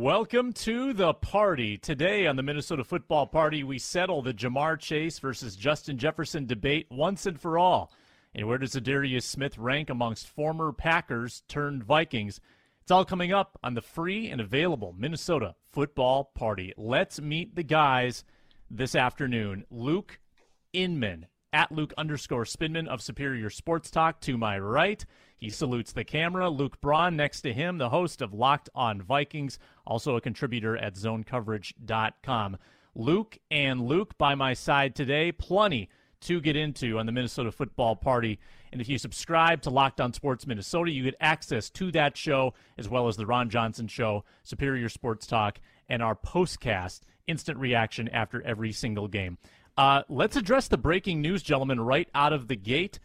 Welcome to the party. Today on the Minnesota Football Party, we settle the Ja'Marr Chase versus Justin Jefferson debate once and for all. And where does Za'Darius Smith rank amongst former Packers turned Vikings? It's all coming up on the free and available Minnesota Football Party. Let's meet the guys this afternoon. Luke Inman, at Luke underscore Spinman of Superior Sports Talk to my right. He salutes the camera. Luke Braun next to him, the host of Locked on Vikings, also a contributor at zonecoverage.com. Luke and Luke by my side today. Plenty to get into on the Minnesota Football Party. And if you subscribe to Locked On Sports Minnesota, you get access to that show as well as the Ron Johnson Show, Superior Sports Talk, and our postcast, instant reaction after every single game. Uh, let's address the breaking news, gentlemen, right out of the gate.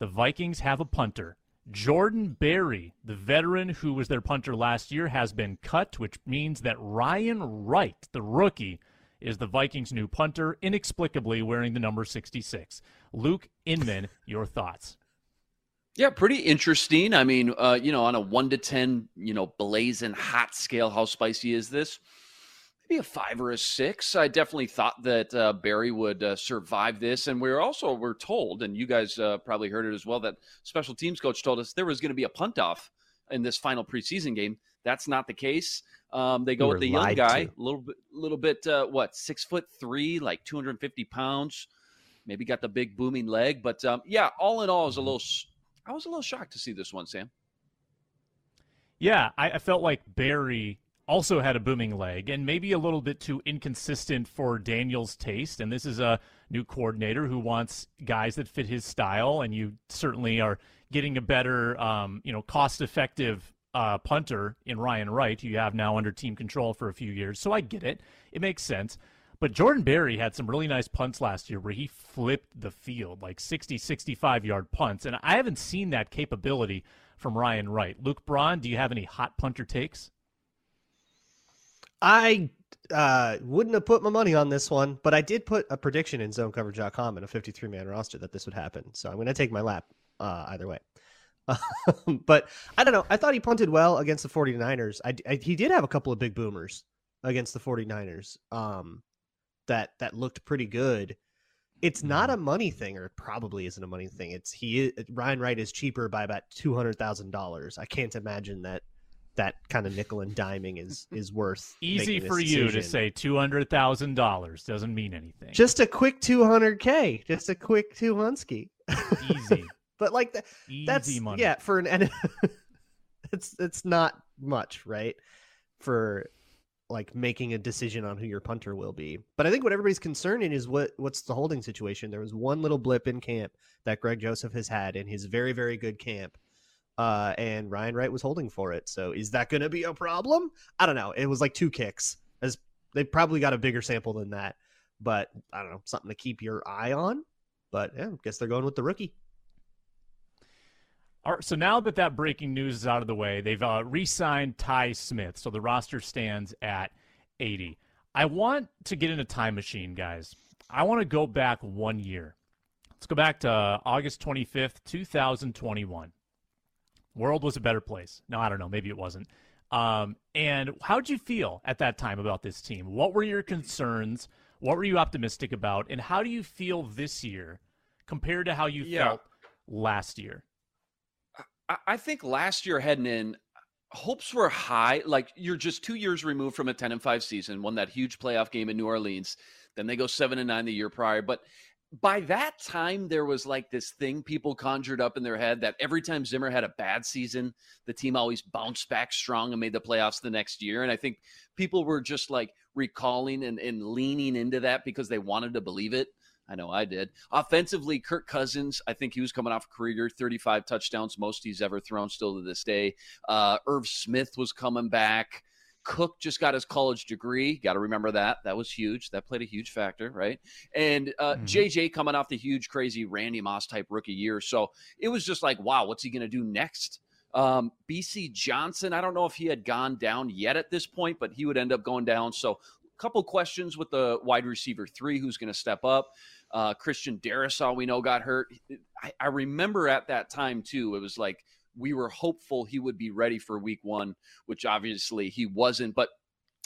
The Vikings have a punter. Jordan Berry, the veteran who was their punter last year, has been cut, which means that Ryan Wright, the rookie, is the Vikings' new punter, inexplicably wearing the number 66. Luke Inman, your thoughts? Yeah, pretty interesting. I mean, uh, you know, on a one to ten, you know, blazing hot scale, how spicy is this? Maybe a five or a six. I definitely thought that uh, Berry would uh, survive this, and we're also we're told, and you guys uh, probably heard it as well, that special teams coach told us there was going to be a punt off in this final preseason game. That's not the case. Um, they go with the young guy, a little bit, little bit, uh, what six foot three, like two hundred fifty pounds. Maybe got the big booming leg, but um, yeah, all in all, is a mm-hmm. little. I was a little shocked to see this one, Sam. Yeah, I, I felt like Berry also had a booming leg and maybe a little bit too inconsistent for Daniels' taste. And this is a new coordinator who wants guys that fit his style, and you certainly are getting a better, um, you know, cost-effective uh, punter in Ryan Wright, you have now under team control for a few years. So I get it; it makes sense. But Jordan Berry had some really nice punts last year where he flipped the field, like 60, 65 yard punts. And I haven't seen that capability from Ryan Wright. Luke Braun, do you have any hot punter takes? I uh, wouldn't have put my money on this one, but I did put a prediction in zonecoverage.com in a 53 man roster that this would happen. So I'm going to take my lap uh, either way. but I don't know. I thought he punted well against the 49ers. I, I, he did have a couple of big boomers against the 49ers um, that that looked pretty good. It's not mm-hmm. a money thing, or probably isn't a money thing. It's he Ryan Wright is cheaper by about two hundred thousand dollars. I can't imagine that that kind of nickel and diming is is worth. Easy for you to say two hundred thousand dollars doesn't mean anything. Just a quick two hundred k, just a quick two hunsky. Easy, but like that, that's money. yeah for an it's it's not much right for like making a decision on who your punter will be. But I think what everybody's concerned in is what what's the holding situation. There was one little blip in camp that Greg Joseph has had in his very very good camp uh, and Ryan Wright was holding for it. So is that going to be a problem? I don't know. It was like two kicks. As they probably got a bigger sample than that, but I don't know something to keep your eye on. But yeah, I guess they're going with the rookie. All right, so now that that breaking news is out of the way, they've uh, re-signed Ty Smith, so the roster stands at 80. I want to get in a time machine, guys. I want to go back one year. Let's go back to August 25th, 2021 world was a better place. No, I don't know. Maybe it wasn't. Um, and how did you feel at that time about this team? What were your concerns? What were you optimistic about? And how do you feel this year compared to how you yeah. felt last year? I think last year heading in, hopes were high. Like you're just two years removed from a 10 and 5 season, won that huge playoff game in New Orleans. Then they go 7 and 9 the year prior. But by that time, there was like this thing people conjured up in their head that every time Zimmer had a bad season, the team always bounced back strong and made the playoffs the next year. And I think people were just like recalling and, and leaning into that because they wanted to believe it. I know I did. Offensively, Kirk Cousins, I think he was coming off a career 35 touchdowns, most he's ever thrown still to this day. Uh, Irv Smith was coming back. Cook just got his college degree. Got to remember that. That was huge. That played a huge factor, right? And uh, mm-hmm. JJ coming off the huge, crazy Randy Moss type rookie year. So it was just like, wow, what's he going to do next? Um, Bisi Johnson, I don't know if he had gone down yet at this point, but he would end up going down. So a couple questions with the wide receiver three, who's going to step up. Uh, Christian Darrisaw, we know, got hurt. I, I remember at that time, too, it was like, we were hopeful he would be ready for week one, which obviously he wasn't. But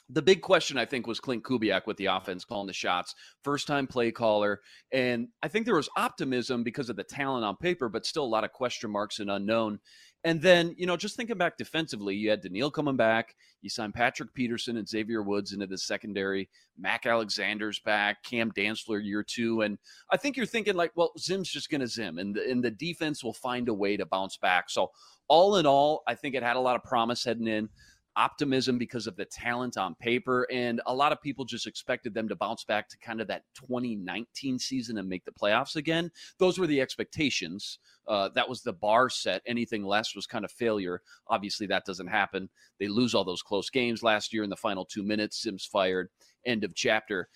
the big question, I think, was Clint Kubiak with the offense calling the shots, first time play caller. And I think there was optimism because of the talent on paper, but still a lot of question marks and unknown. And then, you know, just thinking back defensively, you had Danielle coming back. You signed Patrick Peterson and Xavier Woods into the secondary. Mac Alexander's back. Cam Dantzler year two. And I think you're thinking like, well, Zim's just going to Zim, and the, and the defense will find a way to bounce back. So all in all, I think it had a lot of promise heading in optimism because of the talent on paper. And a lot of people just expected them to bounce back to kind of that 2019 season and make the playoffs again. Those were the expectations. Uh, that was the bar set. Anything less was kind of failure. Obviously, that doesn't happen. They lose all those close games last year in the final two minutes. Zim's fired. End of chapter.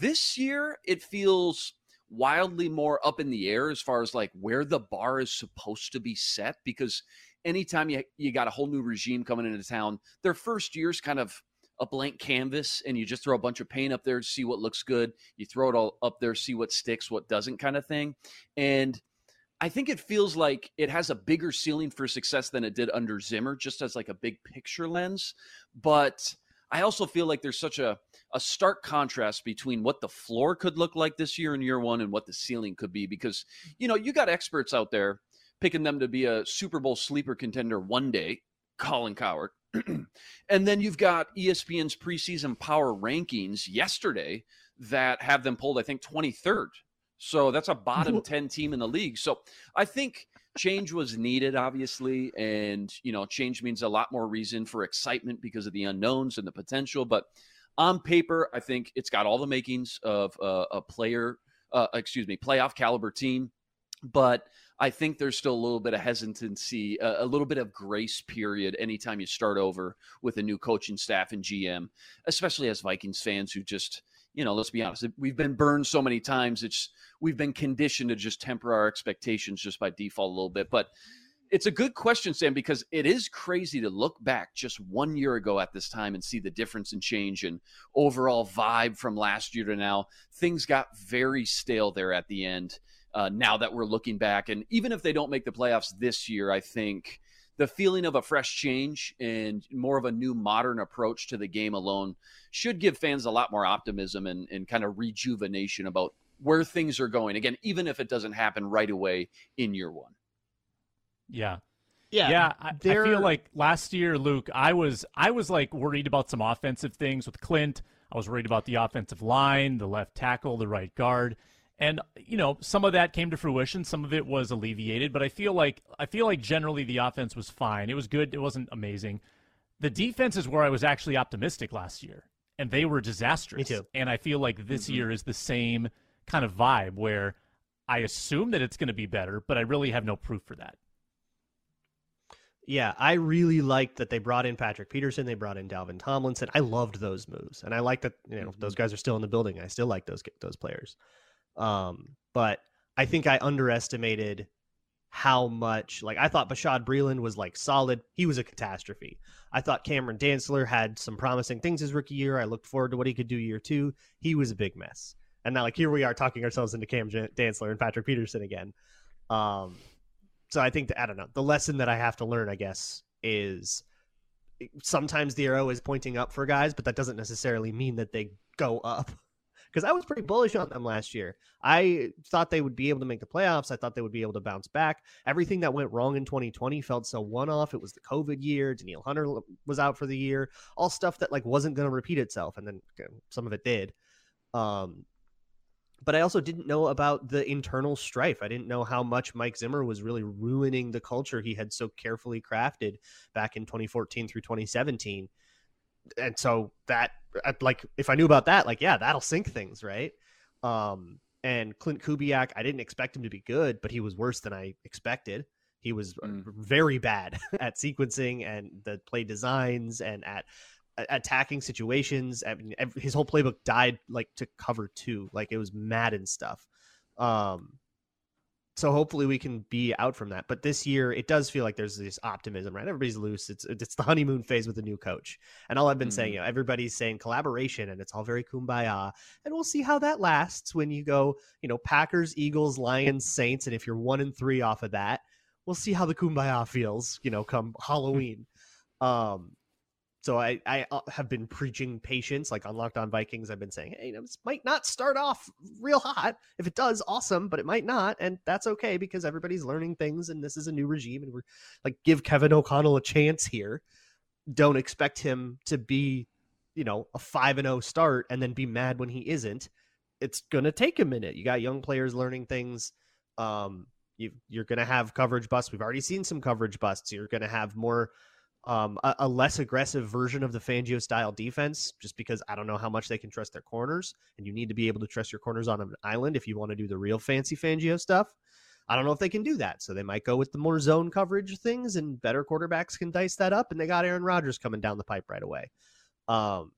This year, it feels wildly more up in the air as far as like where the bar is supposed to be set because anytime you you got a whole new regime coming into town, their first year's kind of a blank canvas and you just throw a bunch of paint up there to see what looks good. You throw it all up there, see what sticks, what doesn't kind of thing. And I think it feels like it has a bigger ceiling for success than it did under Zimmer, just as like a big picture lens. But I also feel like there's such a, a stark contrast between what the floor could look like this year in year one and what the ceiling could be. Because, you know, you got experts out there picking them to be a Super Bowl sleeper contender one day, Colin Cowherd. and then you've got ESPN's preseason power rankings yesterday that have them pulled, I think, 23rd. So that's a bottom 10 team in the league. So I think change was needed, obviously. And, you know, change means a lot more reason for excitement because of the unknowns and the potential. But on paper, I think it's got all the makings of uh, a player, uh, excuse me, playoff caliber team. But I think there's still a little bit of hesitancy, a, a, little bit of grace period anytime you start over with a new coaching staff and GM, especially as Vikings fans who just, you know, let's be honest, we've been burned so many times. It's we've been conditioned to just temper our expectations just by default a little bit. But it's a good question, Sam, because it is crazy to look back just one year ago at this time and see the difference in change and overall vibe from last year to now. Things got very stale there at the end uh, now that we're looking back. And even if they don't make the playoffs this year, I think the feeling of a fresh change and more of a new modern approach to the game alone should give fans a lot more optimism and, and kind of rejuvenation about where things are going. Again, even if it doesn't happen right away in year one. Yeah. Yeah, yeah. I, I, feel like last year, Luke, I was I was like worried about some offensive things with Clint. I was worried about the offensive line, the left tackle, the right guard. And you know, some of that came to fruition, some of it was alleviated, but I feel like I feel like generally the offense was fine. It was good, it wasn't amazing. The defense is where I was actually optimistic last year, and they were disastrous. Me too. And I feel like this mm-hmm. year is the same kind of vibe where I assume that it's going to be better, but I really have no proof for that. Yeah, I really liked that they brought in Patrick Peterson. They brought in Dalvin Tomlinson. I loved those moves, and I like that. You know, mm-hmm. those guys are still in the building. I still like those those players. Um, but I think I underestimated how much like I thought Bashaud Breeland was like solid. He was a catastrophe. I thought Cameron Dantzler had some promising things his rookie year. I looked forward to what he could do year two. He was a big mess. And now like here we are talking ourselves into Cam Dantzler and Patrick Peterson again. Um so I think I don't know. The lesson that I have to learn, I guess, is sometimes the arrow is pointing up for guys, but that doesn't necessarily mean that they go up because I was pretty bullish on them last year. I thought they would be able to make the playoffs. I thought they would be able to bounce back. Everything that went wrong in 2020 felt so one off. It was the COVID year. Danielle Hunter was out for the year. All stuff that like wasn't going to repeat itself, and then some of it did. Um, but I also didn't know about the internal strife. I didn't know how much Mike Zimmer was really ruining the culture he had so carefully crafted back in 2014 through 2017 and so that like if I knew about that, like yeah, that'll sink things, right? Um, and Clint Kubiak, I didn't expect him to be good, but he was worse than I expected. He was mm. very bad at sequencing and the play designs and at attacking situations. I mean, his whole playbook died like to cover two, like it was mad and stuff. Um, so hopefully we can be out from that. But this year, it does feel like there's this optimism, right? Everybody's loose. It's it's the honeymoon phase with the new coach, and all I've been mm-hmm. saying, you know, everybody's saying collaboration, and it's all very kumbaya, and we'll see how that lasts when you go, you know, Packers, Eagles, Lions, Saints, and if you're one and three off of that, we'll see how the kumbaya feels, you know, come Halloween. um, so I I uh, have been preaching patience, like on Locked On Vikings. I've been saying, hey, this might not start off real hot. If it does, awesome, but it might not, and that's okay because everybody's learning things, and this is a new regime, and we're like give Kevin O'Connell a chance here. Don't expect him to be, you know, a five and zero start and then be mad when he isn't. It's gonna take a minute. You got young players learning things. Um, you, you're going to have coverage busts. We've already seen some coverage busts. You're going to have more um, a, a, less aggressive version of the Fangio style defense, just because I don't know how much they can trust their corners, and you need to be able to trust your corners on an island if you want to do the real fancy Fangio stuff. I don't know if they can do that, so they might go with the more zone coverage things, and better quarterbacks can dice that up. And they got Aaron Rodgers coming down the pipe right away. Um,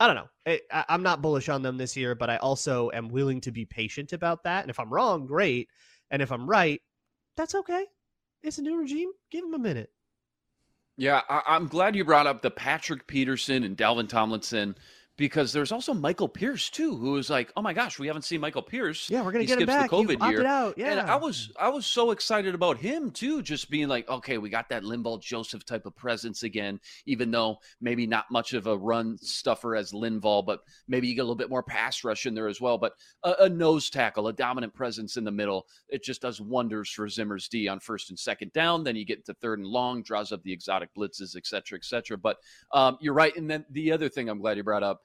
I don't know. I, I'm not bullish on them this year, but I also am willing to be patient about that. And if I'm wrong, great. And if I'm right, that's okay. It's a new regime. Give them a minute. Yeah, I- am glad you brought up the Patrick Peterson and Dalvin Tomlinson because there's also Michael Pierce too, who was like, "Oh my gosh, we haven't seen Michael Pierce." Yeah, we're gonna he get him back. The COVID year. Out. Yeah, and I was I was so excited about him too, just being like, "Okay, we got that Linval Joseph type of presence again." Even though maybe not much of a run stuffer as Linval, but maybe you get a little bit more pass rush in there as well. But a, a nose tackle, a dominant presence in the middle, it just does wonders for Zimmer's D on first and second down. Then you get to third and long, draws up the exotic blitzes, et cetera, et cetera. But um, you're right. And then the other thing I'm glad you brought up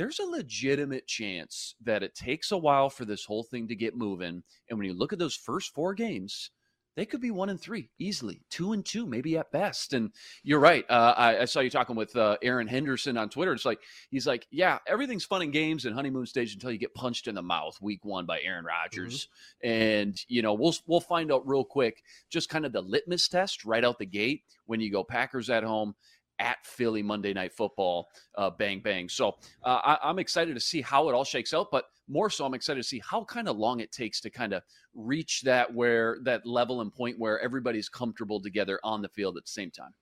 there's a legitimate chance that it takes a while for this whole thing to get moving. And when you look at those first four games, they could be one and three easily, two and two, maybe at best. And you're right. Uh, I, I, saw you talking with uh, Aaron Henderson on Twitter. It's like he's like, yeah, everything's fun and games and honeymoon stage until you get punched in the mouth week one by Aaron Rodgers. Mm-hmm. And you know, we'll we'll find out real quick, just kind of the litmus test right out the gate when you go Packers at home at Philly Monday Night Football. Uh, bang, bang. So uh, I, am excited to see how it all shakes out, but more so, I'm excited to see how kind of long it takes to kind of reach that where that level and point where everybody's comfortable together on the field at the same time.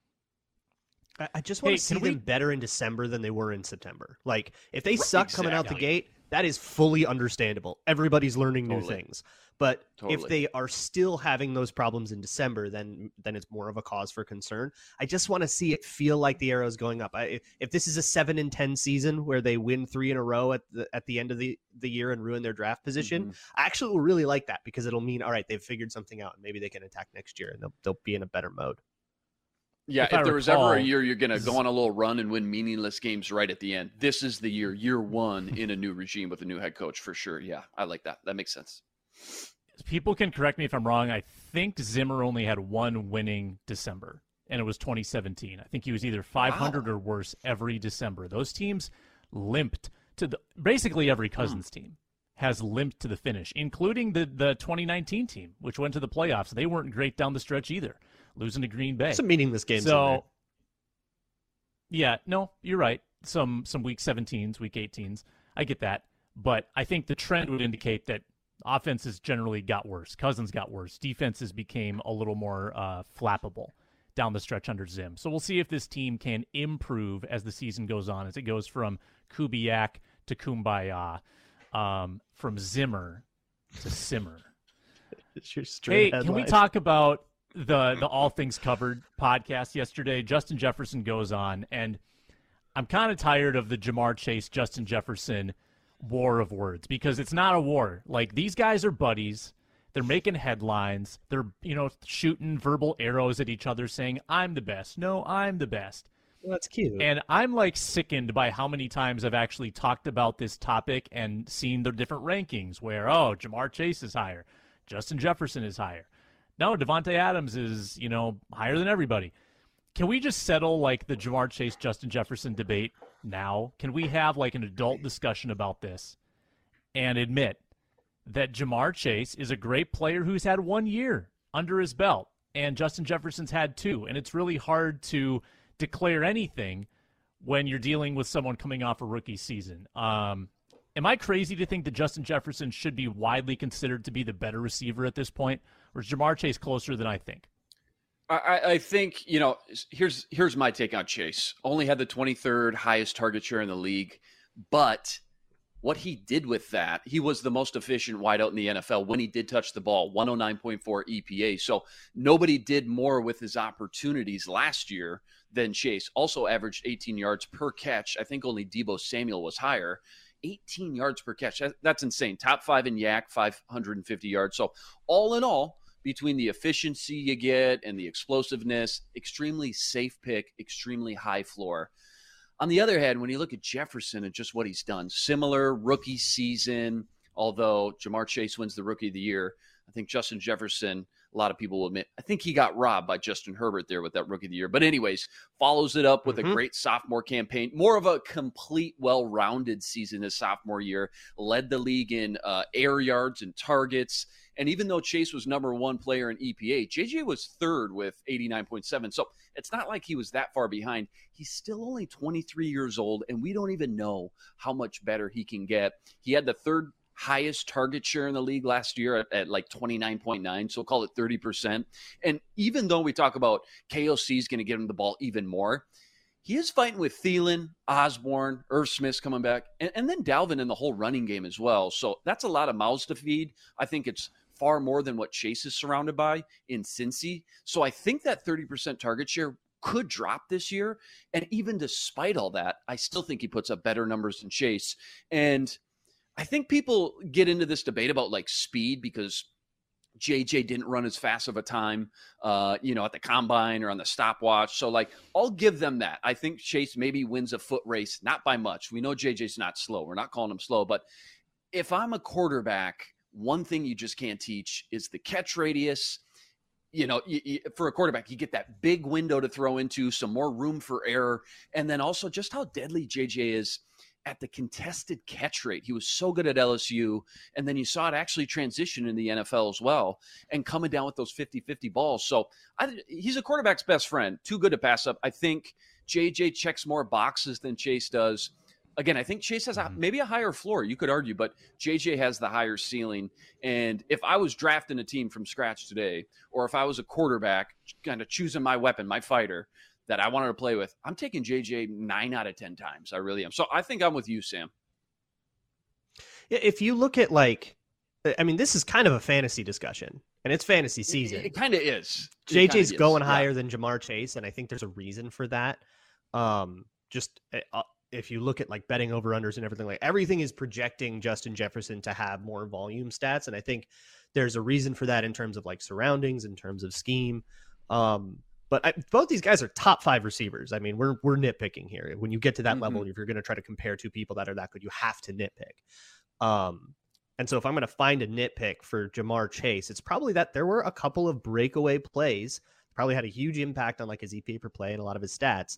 I just want hey, to see we... them better in December than they were in September. Like if they suck exactly. coming out the gate, that is fully understandable. Everybody's learning totally. new things. But totally. if they are still having those problems in December, then then it's more of a cause for concern. I just want to see it feel like the arrow is going up. I, if this is a seven and ten season where they win three in a row at the at the end of the, the year and ruin their draft position, mm-hmm. I actually will really like that because it'll mean all right, they've figured something out and maybe they can attack next year and they'll they'll be in a better mode. Yeah, if, if there was ever a year you're going to go on a little run and win meaningless games right at the end, this is the year, year one in a new regime with a new head coach for sure. Yeah, I like that. That makes sense people can correct me if I'm wrong. I think Zimmer only had one winning December, and it was 2017. I think he was either 500 wow. or worse every December. Those teams limped to the basically every hmm. Cousins hmm. team has limped to the finish, including the the 2019 team, which went to the playoffs. They weren't great down the stretch either, losing to Green Bay. Some meaningless games. So, yeah, no, you're right. Some some week 17s, week 18s. I get that, but I think the trend would indicate that offenses generally got worse. Cousins got worse. Defenses became a little more uh, flappable down the stretch under Zim. So we'll see if this team can improve as the season goes on, as it goes from Kubiak to Kumbaya, um, from Zimmer to Simmer. hey, headline. can we talk about the the All Things Covered podcast yesterday? Justin Jefferson goes on, and I'm kind of tired of the Ja'Marr Chase, Justin Jefferson – war of words because it's not a war. Like these guys are buddies. They're making headlines. They're, you know, shooting verbal arrows at each other saying, I'm the best. No, I'm the best. Well, that's cute. And I'm like sickened by how many times I've actually talked about this topic and seen the different rankings where, oh, Ja'Marr Chase is higher, Justin Jefferson is higher. No, Davante Adams is, you know, higher than everybody. Can we just settle like the Ja'Marr Chase Justin Jefferson debate now? Can we have like an adult discussion about this and admit that Ja'Marr Chase is a great player who's had one year under his belt and Justin Jefferson's had two, and it's really hard to declare anything when you're dealing with someone coming off a rookie season. Um, am I crazy to think that Justin Jefferson should be widely considered to be the better receiver at this point, or is Ja'Marr Chase closer than I think? I, I, think you know. Here's here's my take on Chase. Only had the 23rd highest target share in the league, but what he did with that, he was the most efficient wideout in the NFL when he did touch the ball, 109.4 EPA. So nobody did more with his opportunities last year than Chase. Also averaged 18 yards per catch. I think only Deebo Samuel was higher. 18 yards per catch. that's insane. Top five in YAC, 550 yards. So all in all, between the efficiency you get and the explosiveness, extremely safe pick, extremely high floor. On the other hand, when you look at Jefferson and just what he's done, similar rookie season, although Ja'Marr Chase wins the rookie of the year, I think Justin Jefferson, a lot of people will admit, I think he got robbed by Justin Herbert there with that rookie of the year. But, anyways, follows it up with mm-hmm. a great sophomore campaign, more of a complete, well rounded season his sophomore year, led the league in uh, air yards and targets. And even though Chase was number one player in EPA, JJ was third with 89.7. So it's not like he was that far behind. He's still only 23 years old, and we don't even know how much better he can get. He had the third highest target share in the league last year at, at, like 29.9 so call it 30% and even though we talk about koc is going to get him the ball even more he is fighting with Thielen, Osborn, Irv Smith coming back, and, and, then Dalvin in the whole running game as well. So that's a lot of mouths to feed. I think it's far more than what Chase is surrounded by in Cincy. So I think that 30% target share could drop this year. And even despite all that, I still think he puts up better numbers than Chase. And I think people get into this debate about like speed because JJ didn't run as fast of a time, uh, you know, at the combine or on the stopwatch. So, like, I'll give them that. I think Chase maybe wins a foot race, not by much. We know JJ's not slow. We're not calling him slow. But if I'm a quarterback one thing you just can't teach is the catch radius. You know, you, you, for a quarterback, you get that big window to throw into, some more room for error, and then also just how deadly JJ is at the contested catch rate. He was so good at LSU, and then you saw it actually transition in the NFL as well, and coming down with those 50 50 balls. So I, he's a quarterback's best friend, too good to pass up. I think JJ checks more boxes than Chase does again, I think Chase has a, mm-hmm. maybe a higher floor. You could argue, but JJ has the higher ceiling. And if I was drafting a team from scratch today, or if I was a quarterback, kind of choosing my weapon, my fighter that I wanted to play with, I'm taking JJ nine out of ten times. I really am. So I think I'm with you, Sam. Yeah, if you look at like, I mean, this is kind of a fantasy discussion, and it's fantasy season. It, it kind of is. It JJ's going is. higher yeah. than Ja'Marr Chase, and I think there's a reason for that. Um, just uh, if you look at like betting over unders and everything like everything is projecting Justin Jefferson to have more volume stats and I think there's a reason for that in terms of like surroundings in terms of scheme um but I, both these guys are top 5 receivers. I mean, we're we're nitpicking here. When you get to that mm-hmm. level if you're going to try to compare two people that are that good, you have to nitpick. Um and so if I'm going to find a nitpick for Ja'Marr Chase, it's probably that there were a couple of breakaway plays probably had a huge impact on like his EPA per play and a lot of his stats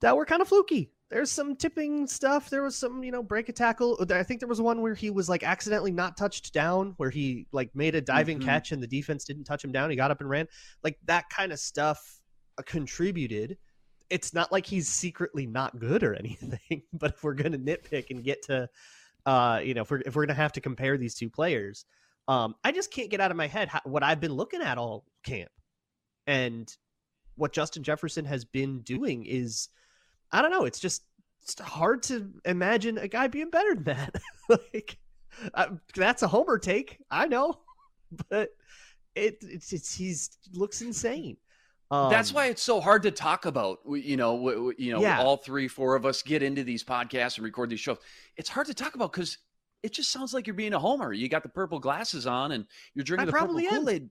that were kind of fluky. There's some tipping stuff. There was some, you know, break a tackle. I think there was one where he was like accidentally not touched down, where he like made a diving mm-hmm. catch and the defense didn't touch him down. He got up and ran. Like that kind of stuff uh, contributed. It's not like he's secretly not good or anything, but if we're going to nitpick and get to, uh, you know, if we're if we're going to have to compare these two players, um, I just can't get out of my head how, what I've been looking at all camp, and what Justin Jefferson has been doing is I don't know. It's just it's hard to imagine a guy being better than that. like that's a homer take, I know, but it it's, it's he's looks insane. Um, that's why it's so hard to talk about. You know, you know, yeah. all three, four of us get into these podcasts and record these shows. It's hard to talk about because it just sounds like you're being a homer. You got the purple glasses on and you're drinking I the purple Kool Aid.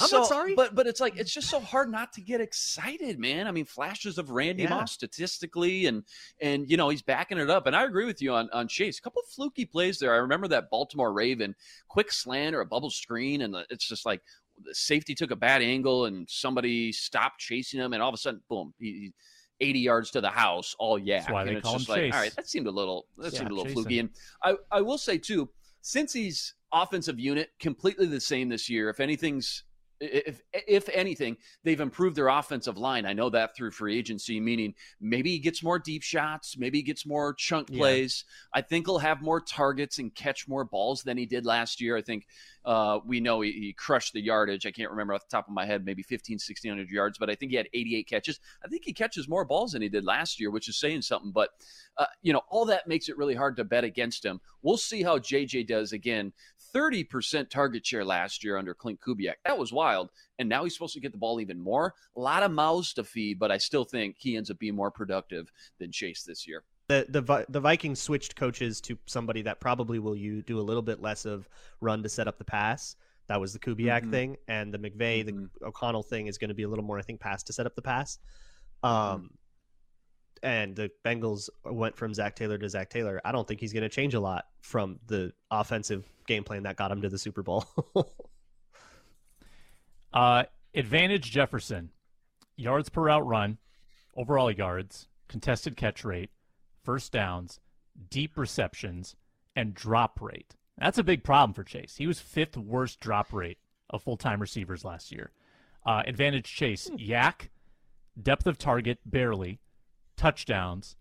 I'm not sorry. But but it's like it's just so hard not to get excited, man. I mean, flashes of Randy yeah. Moss statistically and and you know, he's backing it up. And I agree with you on, on Chase. A couple fluky plays there. I remember that Baltimore Raven quick slant or a bubble screen, and it's just like the safety took a bad angle and somebody stopped chasing him, and all of a sudden, boom, he, 80 yards to the house, all yeah. That's why they and call it's just like, all right, that seemed a little that yeah, seemed a little chasing. fluky. And I, I will say too, since he's offensive unit completely the same this year, if anything's if if anything, they've improved their offensive line. I know that through free agency, meaning maybe he gets more deep shots, maybe he gets more chunk plays. Yeah. I think he'll have more targets and catch more balls than he did last year. I think uh, we know he, he, crushed the yardage. I can't remember off the top of my head, maybe 15, 1600 yards, but I think he had 88 catches. I think he catches more balls than he did last year, which is saying something. But uh, you know, all that makes it really hard to bet against him. We'll see how JJ does again. 30% target share last year under Clint Kubiak. That was wild. And now he's supposed to get the ball even more. A lot of mouths to feed, but I still think he ends up being more productive than Chase this year. The, the the Vikings switched coaches to somebody that probably will you do a little bit less of run to set up the pass. That was the Kubiak mm-hmm. thing, and the McVay, mm-hmm. the O'Connell thing is going to be a little more, I think, pass to set up the pass. Um, mm-hmm and the Bengals went from Zac Taylor to Zac Taylor, I don't think he's going to change a lot from the offensive game plan that got him to the Super Bowl. uh, advantage Jefferson, yards per route run, overall yards, contested catch rate, first downs, deep receptions, and drop rate. That's a big problem for Chase. He was fifth worst drop rate of full time receivers last year. Uh, advantage Chase, YAC, depth of target, barely touchdowns,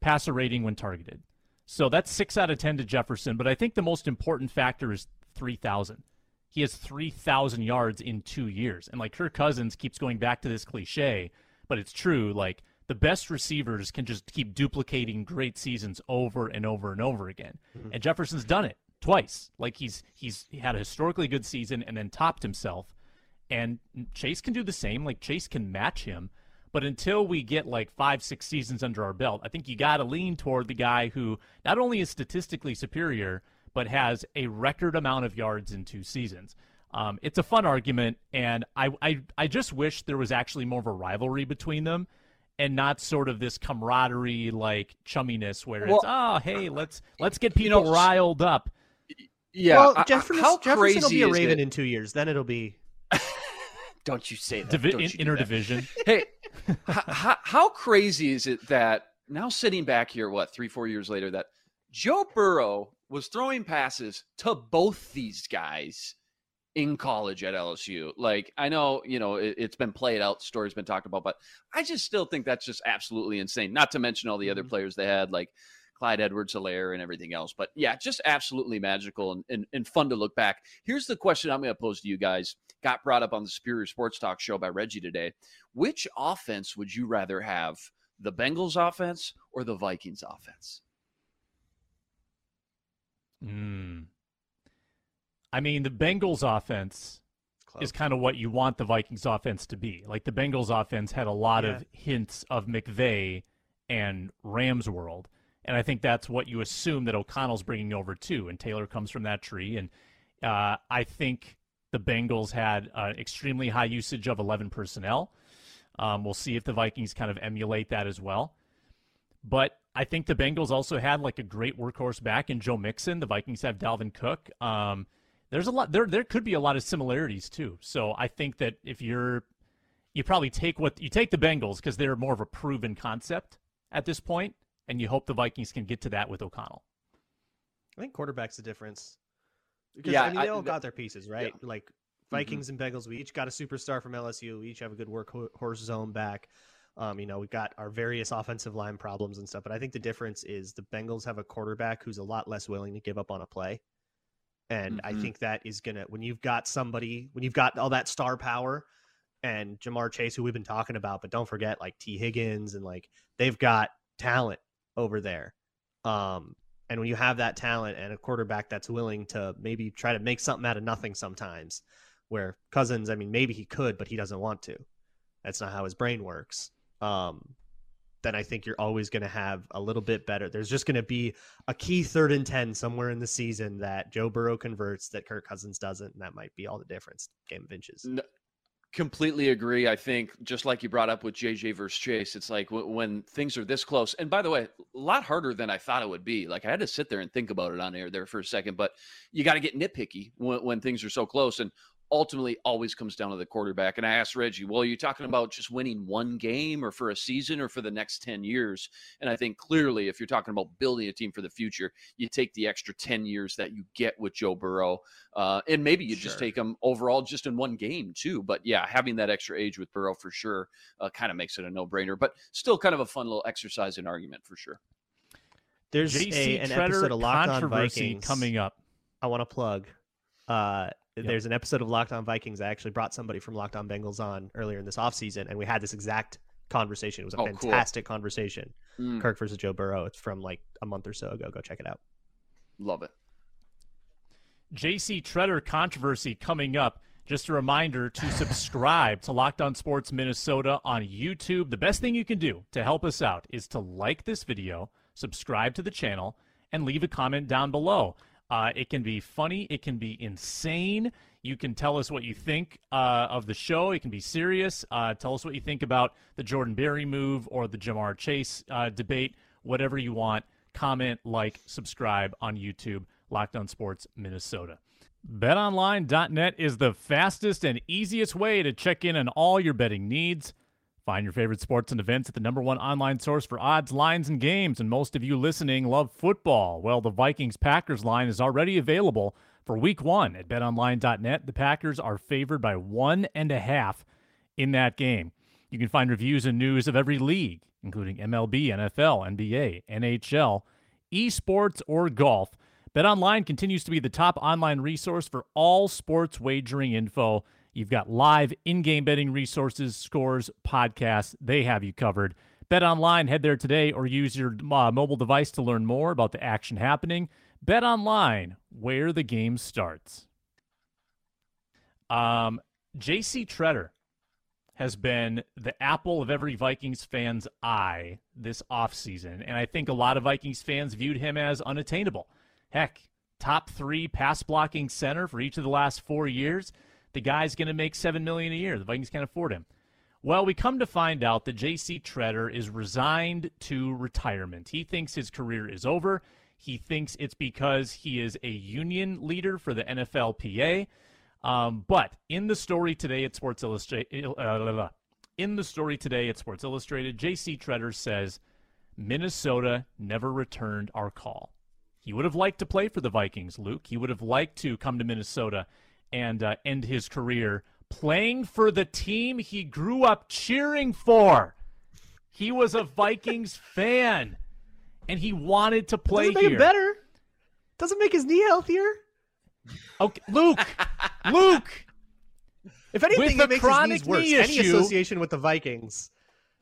passer rating when targeted. So that's six out of 10 to Jefferson. But I think the most important factor is 3,000. He has 3,000 yards in two years. And like Kirk Cousins keeps going back to this cliche, but it's true. Like the best receivers can just keep duplicating great seasons over and over and over again. Mm-hmm. And Jefferson's done it twice. Like he's he's he had a historically good season and then topped himself. And Chase can do the same. Like Chase can match him. But until we get like five, six seasons under our belt, I think you got to lean toward the guy who not only is statistically superior, but has a record amount of yards in two seasons. Um, it's a fun argument, and I, I, I just wish there was actually more of a rivalry between them and not sort of this camaraderie like chumminess where well, it's oh hey let's let's get people you know, riled up yeah well, Jefferson, how Jefferson will be a Raven in two years then it'll be don't you say that Divi- you interdivision hey how, how crazy is it that now sitting back here, what three, four years later, that Joe Burrow was throwing passes to both these guys in college at LSU. Like I know, you know, it, has been played out, stories been talked about, but I just still think that's just absolutely insane. Not to mention all the other mm-hmm. players they had, like Clyde Edwards-Helaire and everything else. But yeah, just absolutely magical and, and, and fun to look back. Here's the question I'm going to pose to you guys. Got brought up on the Superior Sports Talk show by Reggie today. Which offense would you rather have, the Bengals offense or the Vikings offense? Hmm. I mean, the Bengals offense is kind of what you want the Vikings offense to be. Like the Bengals offense had a lot yeah. of hints of McVay and Rams world. And I think that's what you assume that O'Connell's bringing over too. And Taylor comes from that tree. And uh, I think the Bengals had uh, extremely high usage of 11 personnel. Um, we'll see if the Vikings kind of emulate that as well. But I think the Bengals also had like a great workhorse back in Joe Mixon. The Vikings have Dalvin Cook. Um, there's a lot there. There could be a lot of similarities too. So I think that if you're, you probably take what you take the Bengals because they're more of a proven concept at this point and you hope the Vikings can get to that with O'Connell. I think quarterback's the difference. Because, yeah, I mean, they all got their pieces, right? Yeah. Like mm-hmm. Vikings mm-hmm. and Bengals, we each got a superstar from LSU. We each have a good workhorse zone back. Um, you know, we've got our various offensive line problems and stuff, but I think the difference is the Bengals have a quarterback who's a lot less willing to give up on a play. And mm-hmm. I think that is going to, when you've got somebody, when you've got all that star power and Ja'Marr Chase, who we've been talking about, but don't forget like Tee Higgins and like they've got talent over there. Um, and when you have that talent and a quarterback that's willing to maybe try to make something out of nothing sometimes, where Cousins, I mean, maybe he could, but he doesn't want to. That's not how his brain works. Um, then I think you're always going to have a little bit better. There's just going to be a key third and 10 somewhere in the season that Joe Burrow converts that Kirk Cousins doesn't. And that might be all the difference. Game of inches. Completely agree. I think just like you brought up with JJ versus Chase, it's like w- when things are this close. And by the way, a lot harder than I thought it would be. Like I had to sit there and think about it on air there for a second, but you got to get nitpicky when, when things are so close. And ultimately always comes down to the quarterback. And I asked Reggie, well, are you talking about just winning one game or for a season or for the next 10 years? And I think clearly, if you're talking about building a team for the future, you take the extra 10 years that you get with Joe Burrow. Uh, and maybe you sure. just take them overall just in one game, too. But yeah, having that extra age with Burrow for sure uh, kind of makes it a no brainer, but still kind of a fun little exercise and argument for sure. There's a, an episode of Locked On Vikings coming up. I want to plug. Uh, Yep. There's an episode of Locked On Vikings. I actually brought somebody from Locked On Bengals on earlier in this offseason, and we had this exact conversation. It was a oh, fantastic cool. conversation. Mm. Kirk versus Joe Burrow. It's from like a month or so ago. Go check it out. Love it. JC Tretter controversy coming up. Just a reminder to subscribe to Locked On Sports Minnesota on YouTube. The best thing you can do to help us out is to like this video, subscribe to the channel, and leave a comment down below. Uh, it can be funny. It can be insane. You can tell us what you think uh, of the show. It can be serious. Uh, tell us what you think about the Jordan Berry move or the Ja'Marr Chase uh, debate. Whatever you want. Comment, like, subscribe on YouTube. Locked On Sports Minnesota. BetOnline.net is the fastest and easiest way to check in on all your betting needs. Find your favorite sports and events at the number one online source for odds, lines, and games. And most of you listening love football. Well, the Vikings Packers line is already available for week one at betonline.net. The Packers are favored by one and a half in that game. You can find reviews and news of every league, including MLB, NFL, NBA, NHL, esports, or golf. BetOnline continues to be the top online resource for all sports wagering info You've got live in game betting resources, scores, podcasts. They have you covered. Bet online, head there today or use your uh, mobile device to learn more about the action happening. Bet online, where the game starts. Um, JC Tretter has been the apple of every Vikings fan's eye this offseason. And I think a lot of Vikings fans viewed him as unattainable. Heck, top three pass blocking center for each of the last four years. The guy's going to make seven million a year. The Vikings can't afford him. Well, we come to find out that J.C. Tretter is resigned to retirement. He thinks his career is over. He thinks it's because he is a union leader for the NFLPA. Um, but in the story today at Sports Illustrated, uh, in the story today at Sports Illustrated, J.C. Tretter says Minnesota never returned our call. He would have liked to play for the Vikings, Luke. He would have liked to come to Minnesota and uh, end his career playing for the team he grew up cheering for. He was a Vikings fan, and he wanted to play Doesn't make here. Better. Doesn't make his knee healthier. Okay, Luke. Luke. If anything, it makes his knees worse. Knee Any association with the Vikings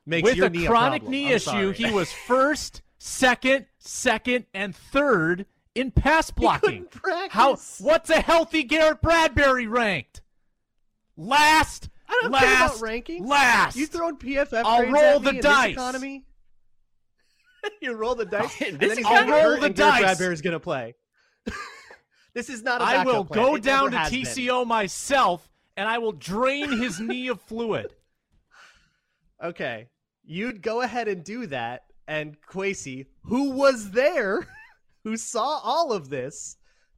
makes with your a knee chronic a knee issue. He was first, second, second, and third in pass blocking. How? What's a healthy Garrett Bradbury ranked? Last. I don't last, care about rankings. Last. You throwing PFF I'll roll the dice. economy. you roll the dice. Oh, this I'll roll the dice. Bradbury's gonna play. this is not. I will plan. go it down to TCO been. myself, and I will drain his knee of fluid. Okay, you'd go ahead and do that, and Kwesi, who was there who saw all of this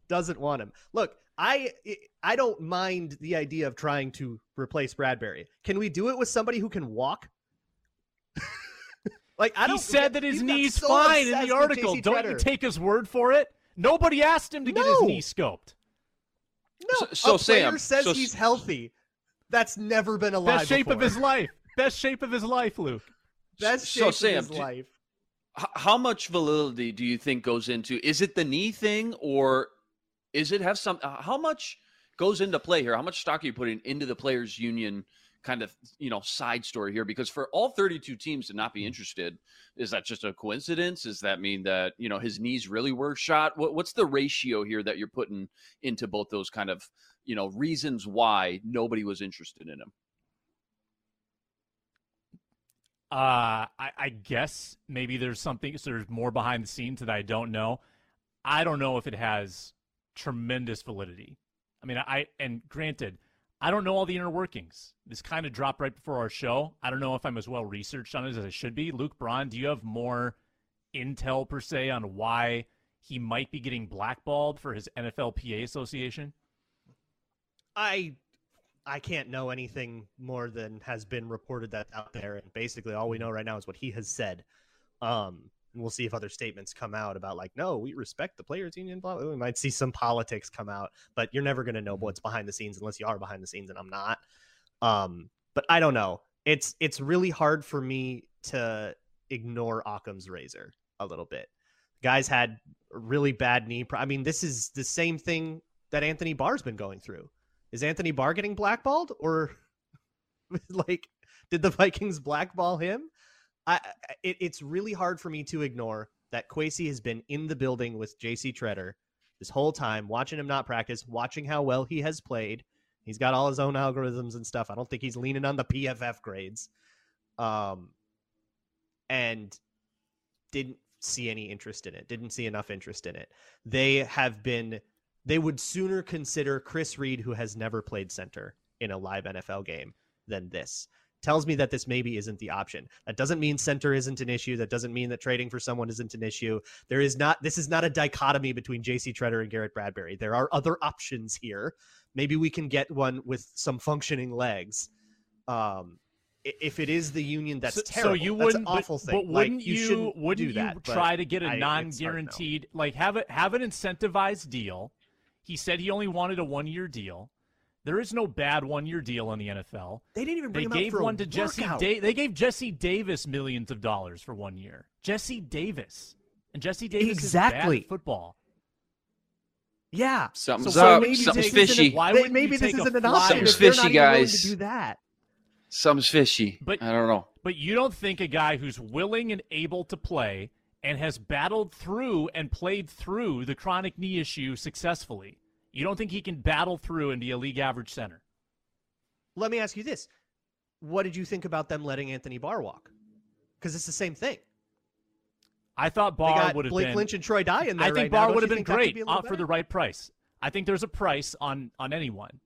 doesn't want him. Look, I I don't mind the idea of trying to replace Bradbury. Can we do it with somebody who can walk? like I don't. He said that his knee's so fine in the article. Don't you take his word for it? Nobody asked him to no. get his knee scoped. No, so, so a player Sam, says so, he's healthy. That's never been alive. Best shape before. of his life. Best shape of his life, Luke. Best shape so, Sam, of his life how much validity do you think goes into is it the knee thing or is it have some how much goes into play here? How much stock are you putting into the players union kind of you know side story here? Because for all 32 teams to not be mm. interested is that just a coincidence? Does that mean that you know his knees really were shot? What, what's the ratio here that you're putting into both those kind of you know reasons why nobody was interested in him uh, I, I guess maybe there's something. So there's more behind the scenes that I don't know. I don't know if it has tremendous validity. I mean, I and granted, I don't know all the inner workings. This kind of dropped right before our show. I don't know if I'm as well researched on it as I should be. Luke Braun, do you have more intel per se on why he might be getting blackballed for his NFLPA association? I I can't know anything more than has been reported that's out there, and basically all we know right now is what he has said. Um, and we'll see if other statements come out about like, no, we respect the players' union. Blah. blah. We might see some politics come out, but you're never going to know what's behind the scenes unless you are behind the scenes, and I'm not. Um, but I don't know. It's it's really hard for me to ignore Occam's razor a little bit. Guys had really bad knee. Pro- I mean, this is the same thing that Anthony Barr's been going through. Is Anthony Barr getting blackballed, or like did the Vikings blackball him? I it, it's really hard for me to ignore that Kwesi has been in the building with JC Tretter this whole time, watching him not practice, watching how well he has played. He's got all his own algorithms and stuff. I don't think he's leaning on the PFF grades. Um, and didn't see any interest in it. Didn't see enough interest in it. They have been. They would sooner consider Chris Reed, who has never played center in a live NFL game, than this tells me that this maybe isn't the option. That doesn't mean center isn't an issue. That doesn't mean that trading for someone isn't an issue. There is not this is not a dichotomy between JC Tretter and Garrett Bradbury. There are other options here. Maybe we can get one with some functioning legs. Um if it is the union that's so, terrible, so you wouldn't, an awful but, thing. But wouldn't like, you, you, wouldn't do you that, try to get a non-guaranteed, like have it have an incentivized deal? He said he only wanted a one-year deal. There is no bad one-year deal in the NFL. They didn't even bring they him gave out for one a to Jesse. Da- they gave Jesse Davis millions of dollars for one year. Jesse Davis and Jesse Davis Exactly. is bad football. Yeah. Something's So why up. maybe Something's take this fishy. why They- wouldn't maybe you this isn't an flyer? option Something's if they're fishy, not even willing guys. to do that. Something's fishy. But- I don't know. But you don't think a guy who's willing and able to play and has battled through and played through the chronic knee issue successfully, you don't think he can battle through and be a league average center? Let me ask you this: What did you think about them letting Anthony Barr walk? Because it's the same thing. I thought Barr would have Blake been. Lynch and Troy Dye in there I think right Barr would have been think that could great be uh, for the right price. I think there's a price on on anyone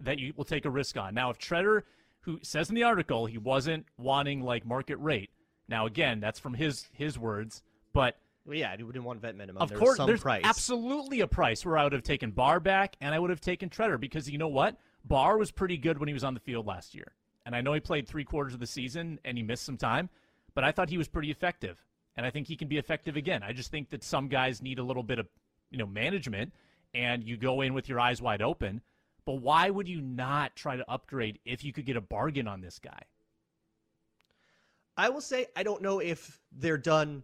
that you will take a risk on. Now, if Tretter, who says in the article he wasn't wanting like market rate, now again that's from his his words, but Well, yeah, you wouldn't want vet minimum. of There's course there's price. absolutely a price where I would have taken Barr back and I would have taken Tretter because you know what, Barr was pretty good when he was on the field last year, and I know he played three quarters of the season and he missed some time, but I thought he was pretty effective, and I think he can be effective again. I just think that some guys need a little bit of you know management, and you go in with your eyes wide open. But why would you not try to upgrade if you could get a bargain on this guy? I will say I don't know if they're done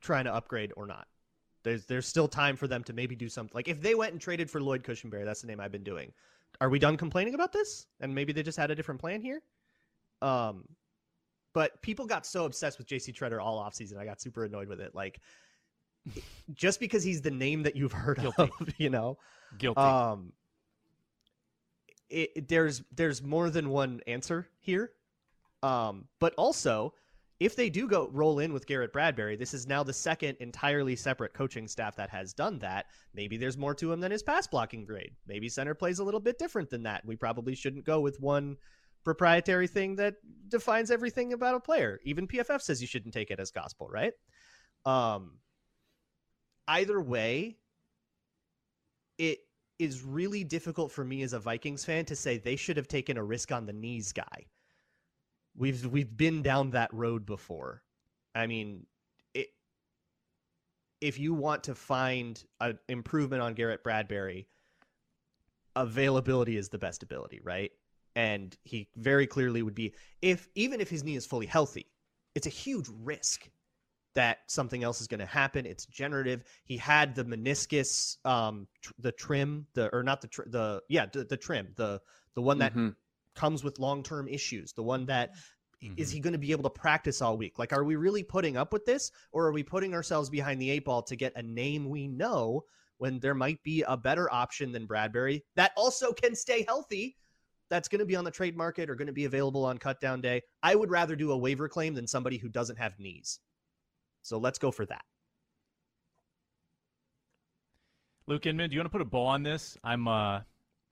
trying to upgrade or not. There's there's still time for them to maybe do something. Like if they went and traded for Lloyd Cushenberry, that's the name I've been doing. Are we done complaining about this? And maybe they just had a different plan here. Um, but people got so obsessed with JC Tretter all offseason. I got super annoyed with it. Like just because he's the name that you've heard Guilty. of, you know. Guilty. Um, it, it- there's there's more than one answer here, um, but also if they do go roll in with Garrett Bradbury, this is now the second entirely separate coaching staff that has done that. Maybe there's more to him than his pass blocking grade. Maybe center plays a little bit different than that. We probably shouldn't go with one proprietary thing that defines everything about a player. Even PFF says you shouldn't take it as gospel, right? Um, either way, it is really difficult for me as a Vikings fan to say they should have taken a risk on the knees guy. We've we've been down that road before. I mean, it, if you want to find an improvement on Garrett Bradbury, availability is the best ability, right? And he very clearly would be if even if his knee is fully healthy, it's a huge risk that something else is going to happen. It's generative. He had the meniscus, um, tr- the trim, the or not the tr- the yeah the, the trim, the the one that Mhm. Comes with long term issues, the one that is Mhm. he going to be able to practice all week? Like, are we really putting up with this, or are we putting ourselves behind the eight ball to get a name we know when there might be a better option than Bradbury that also can stay healthy? That's going to be on the trade market or going to be available on cut down day. I would rather do a waiver claim than somebody who doesn't have knees. So let's go for that. Luke Inman, do you want to put a bow on this? I'm uh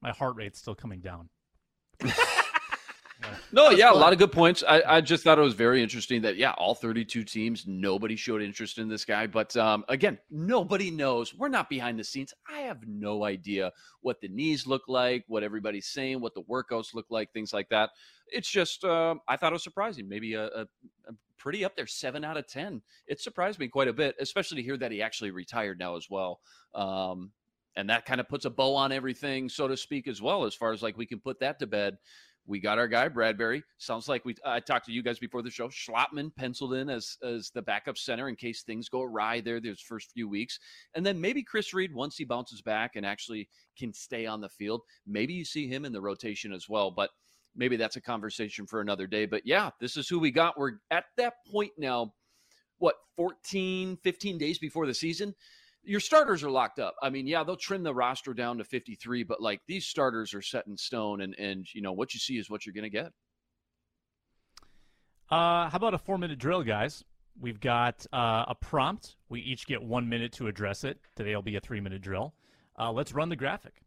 my heart rate's still coming down. No, yeah, fun. a lot of good points. I, I, just thought it was very interesting that yeah, all 32 teams, nobody showed interest in this guy. But um, again, nobody knows. We're not behind the scenes. I have no idea what the knees look like, what everybody's saying, what the workouts look like, things like that. It's just um, I thought it was surprising. Maybe a, a, a pretty up there, seven out of ten. It surprised me quite a bit, especially to hear that he actually retired now as well. Um, and that kind of puts a bow on everything, so to speak, as well, as far as like we can put that to bed. We got our guy Bradbury. Sounds like we. I talked to you guys before the show. Schlottmann penciled in as as the backup center in case things go awry there those first few weeks, and then maybe Chris Reed once he bounces back and actually can stay on the field. Maybe you see him in the rotation as well, but maybe that's a conversation for another day. But yeah, this is who we got. We're at that point now. What 14, 15 days before the season your starters are locked up. I mean, yeah, they'll trim the roster down to 53, but like these starters are set in stone and and you know, what you see is what you're going to get. Uh, how about a 4-minute drill, guys? We've got uh, a prompt. We each get 1 minute to address it. Today'll be a 3-minute drill. Uh, let's run the graphic.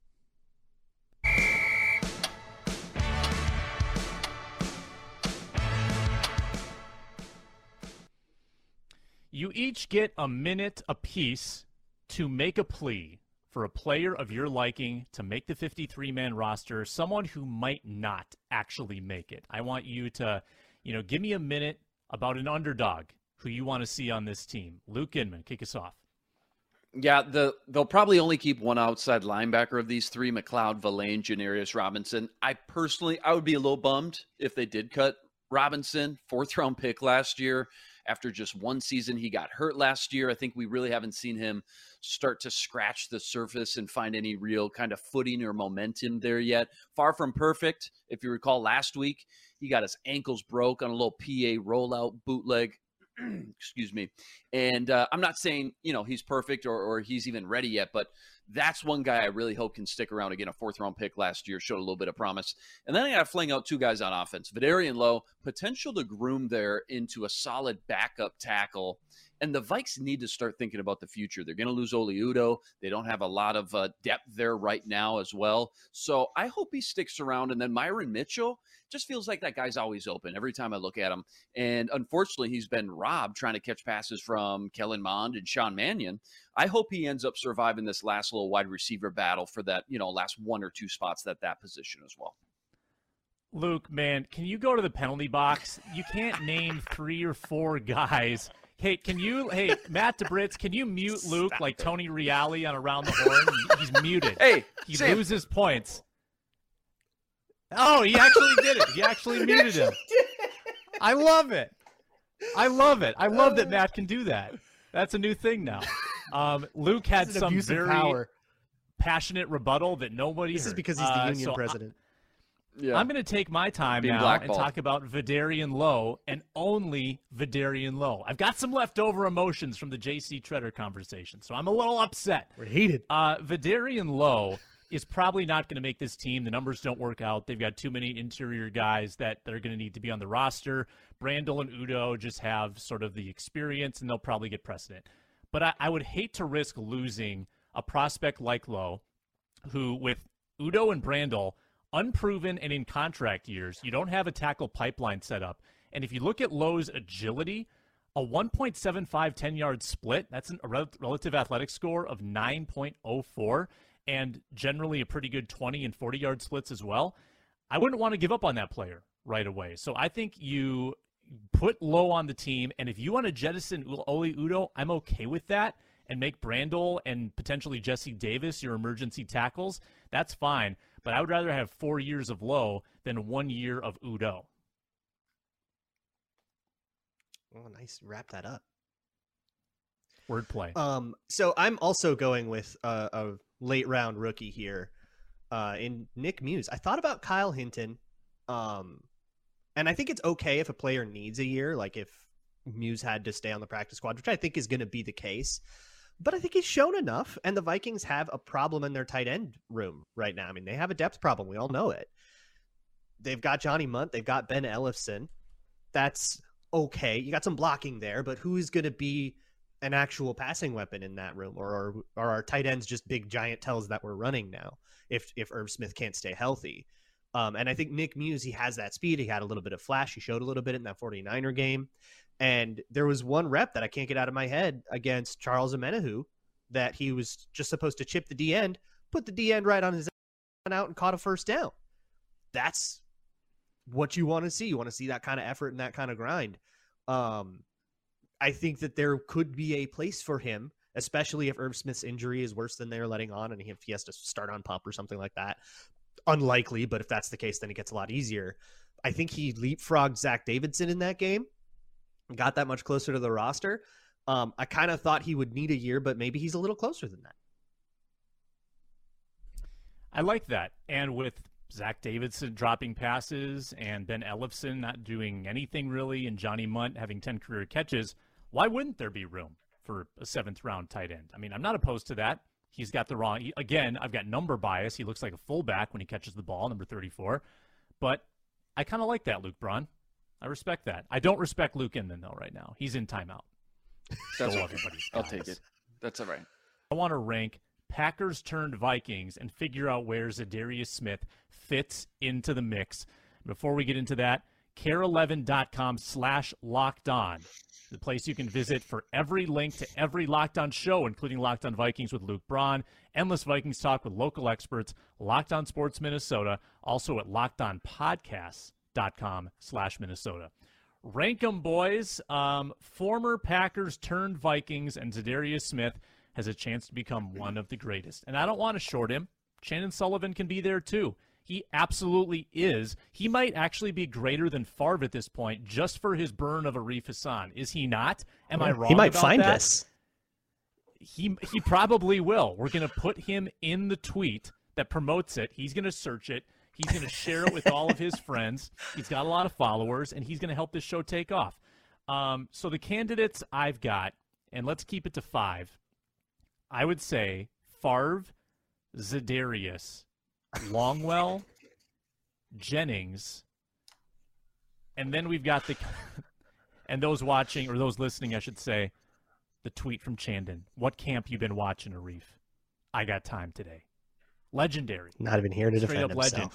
You each get a minute apiece to make a plea for a player of your liking to make the 53 man roster, someone who might not actually make it. I want you to, you know, give me a minute about an underdog who you want to see on this team. Luke Inman, kick us off. Yeah, the they'll probably only keep one outside linebacker of these three: McLeod, Vilain, Janarius Robinson. I personally, I would be a little bummed if they did cut Robinson, fourth round pick last year after just one season. He got hurt last year. I think we really haven't seen him start to scratch the surface and find any real kind of footing or momentum there yet. Far from perfect. If you recall last week, he got his ankles broke on a little PA rollout bootleg. Excuse me. And uh, I'm not saying, you know, he's perfect or, or he's even ready yet, but that's one guy I really hope can stick around again. A fourth round pick last year showed a little bit of promise. And then I got to fling out two guys on offense. Vederian Lowe, potential to groom there into a solid backup tackle. And the Vikes need to start thinking about the future. They're going to lose Oli Udoh. They don't have a lot of uh, depth there right now as well. So I hope he sticks around. And then Myron Mitchell, just feels like that guy's always open every time I look at him. And unfortunately, he's been robbed trying to catch passes from Kellen Mond and Sean Mannion. I hope he ends up surviving this last little wide receiver battle for that, you know, last one or two spots at that position as well. Luke, man, can you go to the penalty box? You can't name three or four guys. Hey, can you? Hey, Matt DeBritz, can you mute Luke Stop like it. Tony Reali on Around the Horn? He's muted. Hey, he Sam. loses points. Oh, he actually did it. He actually muted him. I love it. I love it. I love that Matt can do that. That's a new thing now. Um, Luke had some very passionate rebuttal that nobody. This heard. is because he's the uh, union so president. I, yeah. I'm going to take my time Being now and talk about Vederian Lowe and only Vederian Lowe. I've got some leftover emotions from the J.C. Tretter conversation, so I'm a little upset. We're heated. Uh, Vederian Lowe is probably not going to make this team. The numbers don't work out. They've got too many interior guys that they're going to need to be on the roster. Brandel and Udoh just have sort of the experience, and they'll probably get precedent. But I, I would hate to risk losing a prospect like Lowe, who with Udoh and Brandel unproven and in contract years, you don't have a tackle pipeline set up. And if you look at Lowe's agility, a 1.75 10 yard split, that's a relative athletic score of 9.04 and generally a pretty good 20 and 40 yard splits as well. I wouldn't want to give up on that player right away. So I think you put Lowe on the team, and if you want to jettison Oli Udoh, I'm okay with that and make Brandel and potentially Jesse Davis your emergency tackles. That's fine, but I would rather have four years of low than one year of Udoh. Oh, nice. Wrap that up. Wordplay. Um, so I'm also going with uh, a late round rookie here uh, in Nick Muse. I thought about Kyle Hinton, um, and I think it's okay if a player needs a year, like if Muse had to stay on the practice squad, which I think is going to be the case. But I think he's shown enough, and the Vikings have a problem in their tight end room right now. I mean, they have a depth problem. We all know it. They've got Johnny Mundt, they've got Ben Ellefson. That's okay. You got some blocking there, but who's going to be an actual passing weapon in that room, or are, are our tight ends just big giant tells that we're running now? If if Irv Smith can't stay healthy, Um, and I think Nick Muse, he has that speed. He had a little bit of flash. He showed a little bit in that 49er game. And there was one rep that I can't get out of my head against Charles Omenihu that he was just supposed to chip the D end, put the D end right on his out and caught a first down. That's what you want to see. You want to see that kind of effort and that kind of grind. Um, I think that there could be a place for him, especially if Irv Smith's injury is worse than they're letting on and if he has to start on pop or something like that. Unlikely, but if that's the case, then it gets a lot easier. I think he leapfrogged Zach Davidson in that game, got that much closer to the roster. Um, I kind of thought he would need a year, but maybe he's a little closer than that. I like that. And with Zach Davidson dropping passes and Ben Ellefson not doing anything really, and Johnny Mundt having 10 career catches, why wouldn't there be room for a seventh round tight end? I mean, I'm not opposed to that. He's got the wrong, again, I've got number bias. He looks like a fullback when he catches the ball, number 34. But I kind of like that, Luke Braun. I respect that. I don't respect Luke Inman, though, right now. He's in timeout. That's okay. I'll take it. That's all right. I want to rank Packers turned Vikings and figure out where Za'Darius Smith fits into the mix. Before we get into that, kare11.com slash locked on, the place you can visit for every link to every Locked On show, including Locked On Vikings with Luke Braun, Endless Vikings Talk with local experts, Locked On Sports Minnesota, also at LockedOnPodcasts.com slash Minnesota. Rank 'em, boys. Um, former Packers turned Vikings and Za'Darius Smith – has a chance to become one of the greatest. And I don't want to short him. Chandon Sullivan can be there too. He absolutely is. He might actually be greater than Favre at this point just for his burn of Arif Hassan. Is he not? Am I wrong? He might find that? this. He he probably will. We're going to put him in the tweet that promotes it. He's going to search it. He's going to share it with all of his friends. He's got a lot of followers, and he's going to help this show take off. Um, so the candidates I've got, and let's keep it to five. I would say Favre, Za'Darius, Longwell, Jennings, and then we've got the and those watching or those listening, I should say, the tweet from Chandon. What camp you been watching, Arif? I got time today. Legendary. Not even here to Straight defend up himself. legend.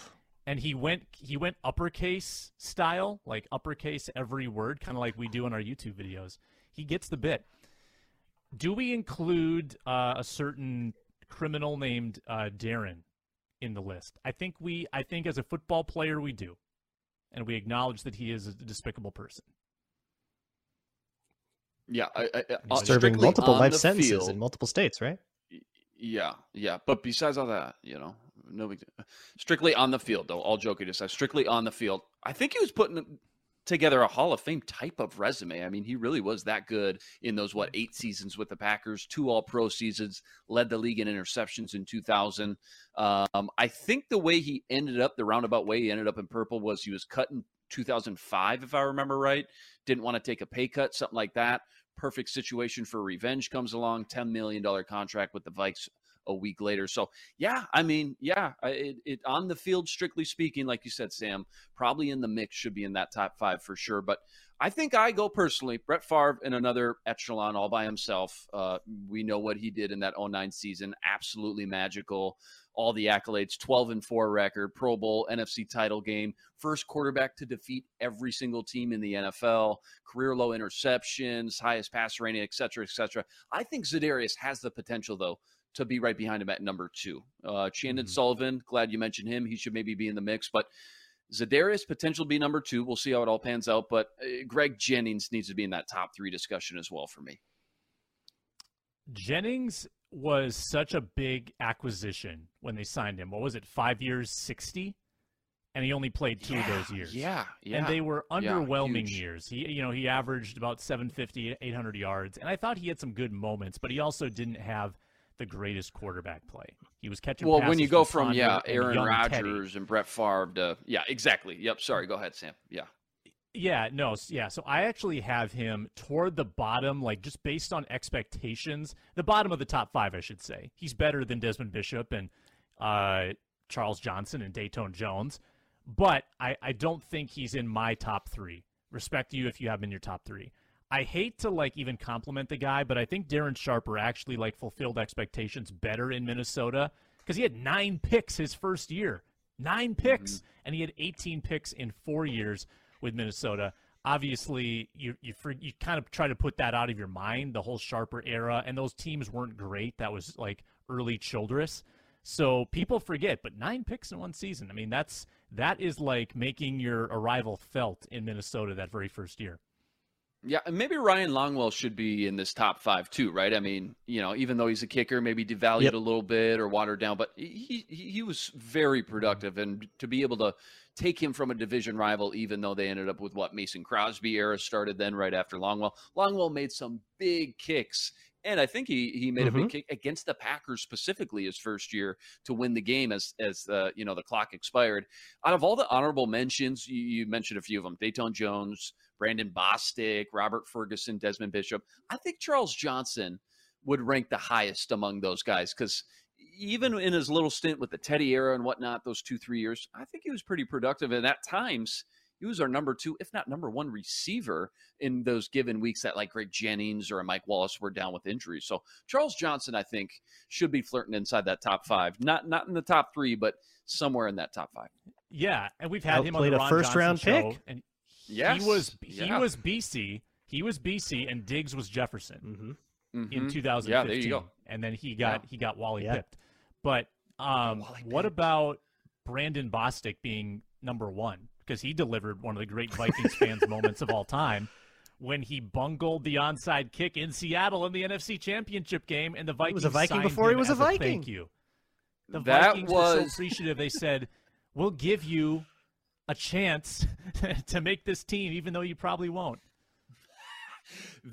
And he went he went uppercase style, like uppercase every word, kind of like we do in our YouTube videos. He gets the bit do we include uh, a certain criminal named uh, Darren in the list? I think we. I think as a football player, we do, and we acknowledge that he is a despicable person. Yeah, I, I, uh, serving multiple life sentences field- in multiple states, right? Yeah, yeah. But besides all that, you know, no big. Strictly on the field, though. All joking aside, strictly on the field. I think he was putting together a Hall of Fame type of resume. I mean, he really was that good in those what eight seasons with the Packers, two All Pro seasons, led the league in interceptions in 2000. Um, I think the way he ended up, the roundabout way he ended up in purple, was he was cut in 2005, if I remember right. Didn't want to take a pay cut, something like that. Perfect situation for revenge comes along. $10 million contract with the Vikes a week later. So yeah, I mean, yeah, it, it on the field, strictly speaking, like you said, Sam, probably in the mix should be in that top five for sure. But I think I go personally, Brett Favre in another echelon all by himself. Uh, we know what he did in that 09 season, absolutely magical. All the accolades, 12 and 4 record, Pro Bowl, NFC title game, first quarterback to defeat every single team in the NFL, career low interceptions, highest passer rating, et cetera, et cetera. I think Za'Darius has the potential, though, to be right behind him at number two. Uh, Chandon Mhm. Sullivan, glad you mentioned him. He should maybe be in the mix, but Za'Darius potential be number two. We'll see how it all pans out. But uh, Greg Jennings needs to be in that top three discussion as well for me. Jennings was such a big acquisition when they signed him. What was it? Five years, sixty, and he only played two of those years. Yeah, yeah. and they were underwhelming huge. years. He, you know, he averaged about 750, 800 yards, and I thought he had some good moments, but he also didn't have the greatest quarterback play. He was catching. well, when you go from Saunders yeah, Aaron Rodgers and Brett Favre to yeah, exactly. Yep. Sorry. Go ahead, Sam. Yeah. Yeah, no, yeah. So I actually have him toward the bottom, like just based on expectations, the bottom of the top five, I should say. He's better than Desmond Bishop and uh, Charles Johnson and Datone Jones, but I, I don't think he's in my top three. Respect you if you have him in your top three. I hate to like even compliment the guy, but I think Darren Sharper actually like fulfilled expectations better in Minnesota because he had nine picks his first year nine picks, mm-hmm. and he had 18 picks in four years with Minnesota. Obviously, you you you kind of try to put that out of your mind. The whole Sharper era, and those teams weren't great. That was like early Childress. So people forget, but nine picks in one season. I mean, that's that is like making your arrival felt in Minnesota that very first year. Yeah, maybe Ryan Longwell should be in this top five too, right? I mean, you know, even though he's a kicker, maybe devalued yep. a little bit or watered down, but he he was very productive, and to be able to take him from a division rival, even though they ended up with what Mason Crosby era started then right after Longwell. Longwell made some big kicks and I think he he made mm-hmm. a big mm-hmm. kick against the Packers specifically his first year to win the game as as the you know the clock expired. Out of all the honorable mentions, you, you mentioned a few of them: Datone Jones, Brandon Bostick, Robert Ferguson, Desmond Bishop. I think Charles Johnson would rank the highest among those guys because even in his little stint with the Teddy era and whatnot, those two three years, I think he was pretty productive. And at times he was our number two, if not number one receiver in those given weeks that like Greg Jennings or Mike Wallace were down with injuries. So Charles Johnson, I think, should be flirting inside that top five. Not not in the top three, but somewhere in that top five. Yeah, and we've had him on the Ron a first Johnson round show, pick, and yes, he was he yeah. was BC, he was BC, and Diggs was Jefferson mm-hmm. Mm-hmm. in 2015. Yeah, there you go. And then he got yeah. he got Wally yeah. pipped. But um, Wally what about Brandon Bostick being number one? Because he delivered one of the great Vikings fans moments of all time when he bungled the onside kick in Seattle in the NFC Championship game, and the Vikings he was a Viking before he was a Viking. A thank you. The that Vikings was... were so appreciative. They said, "We'll give you a chance to make this team, even though you probably won't."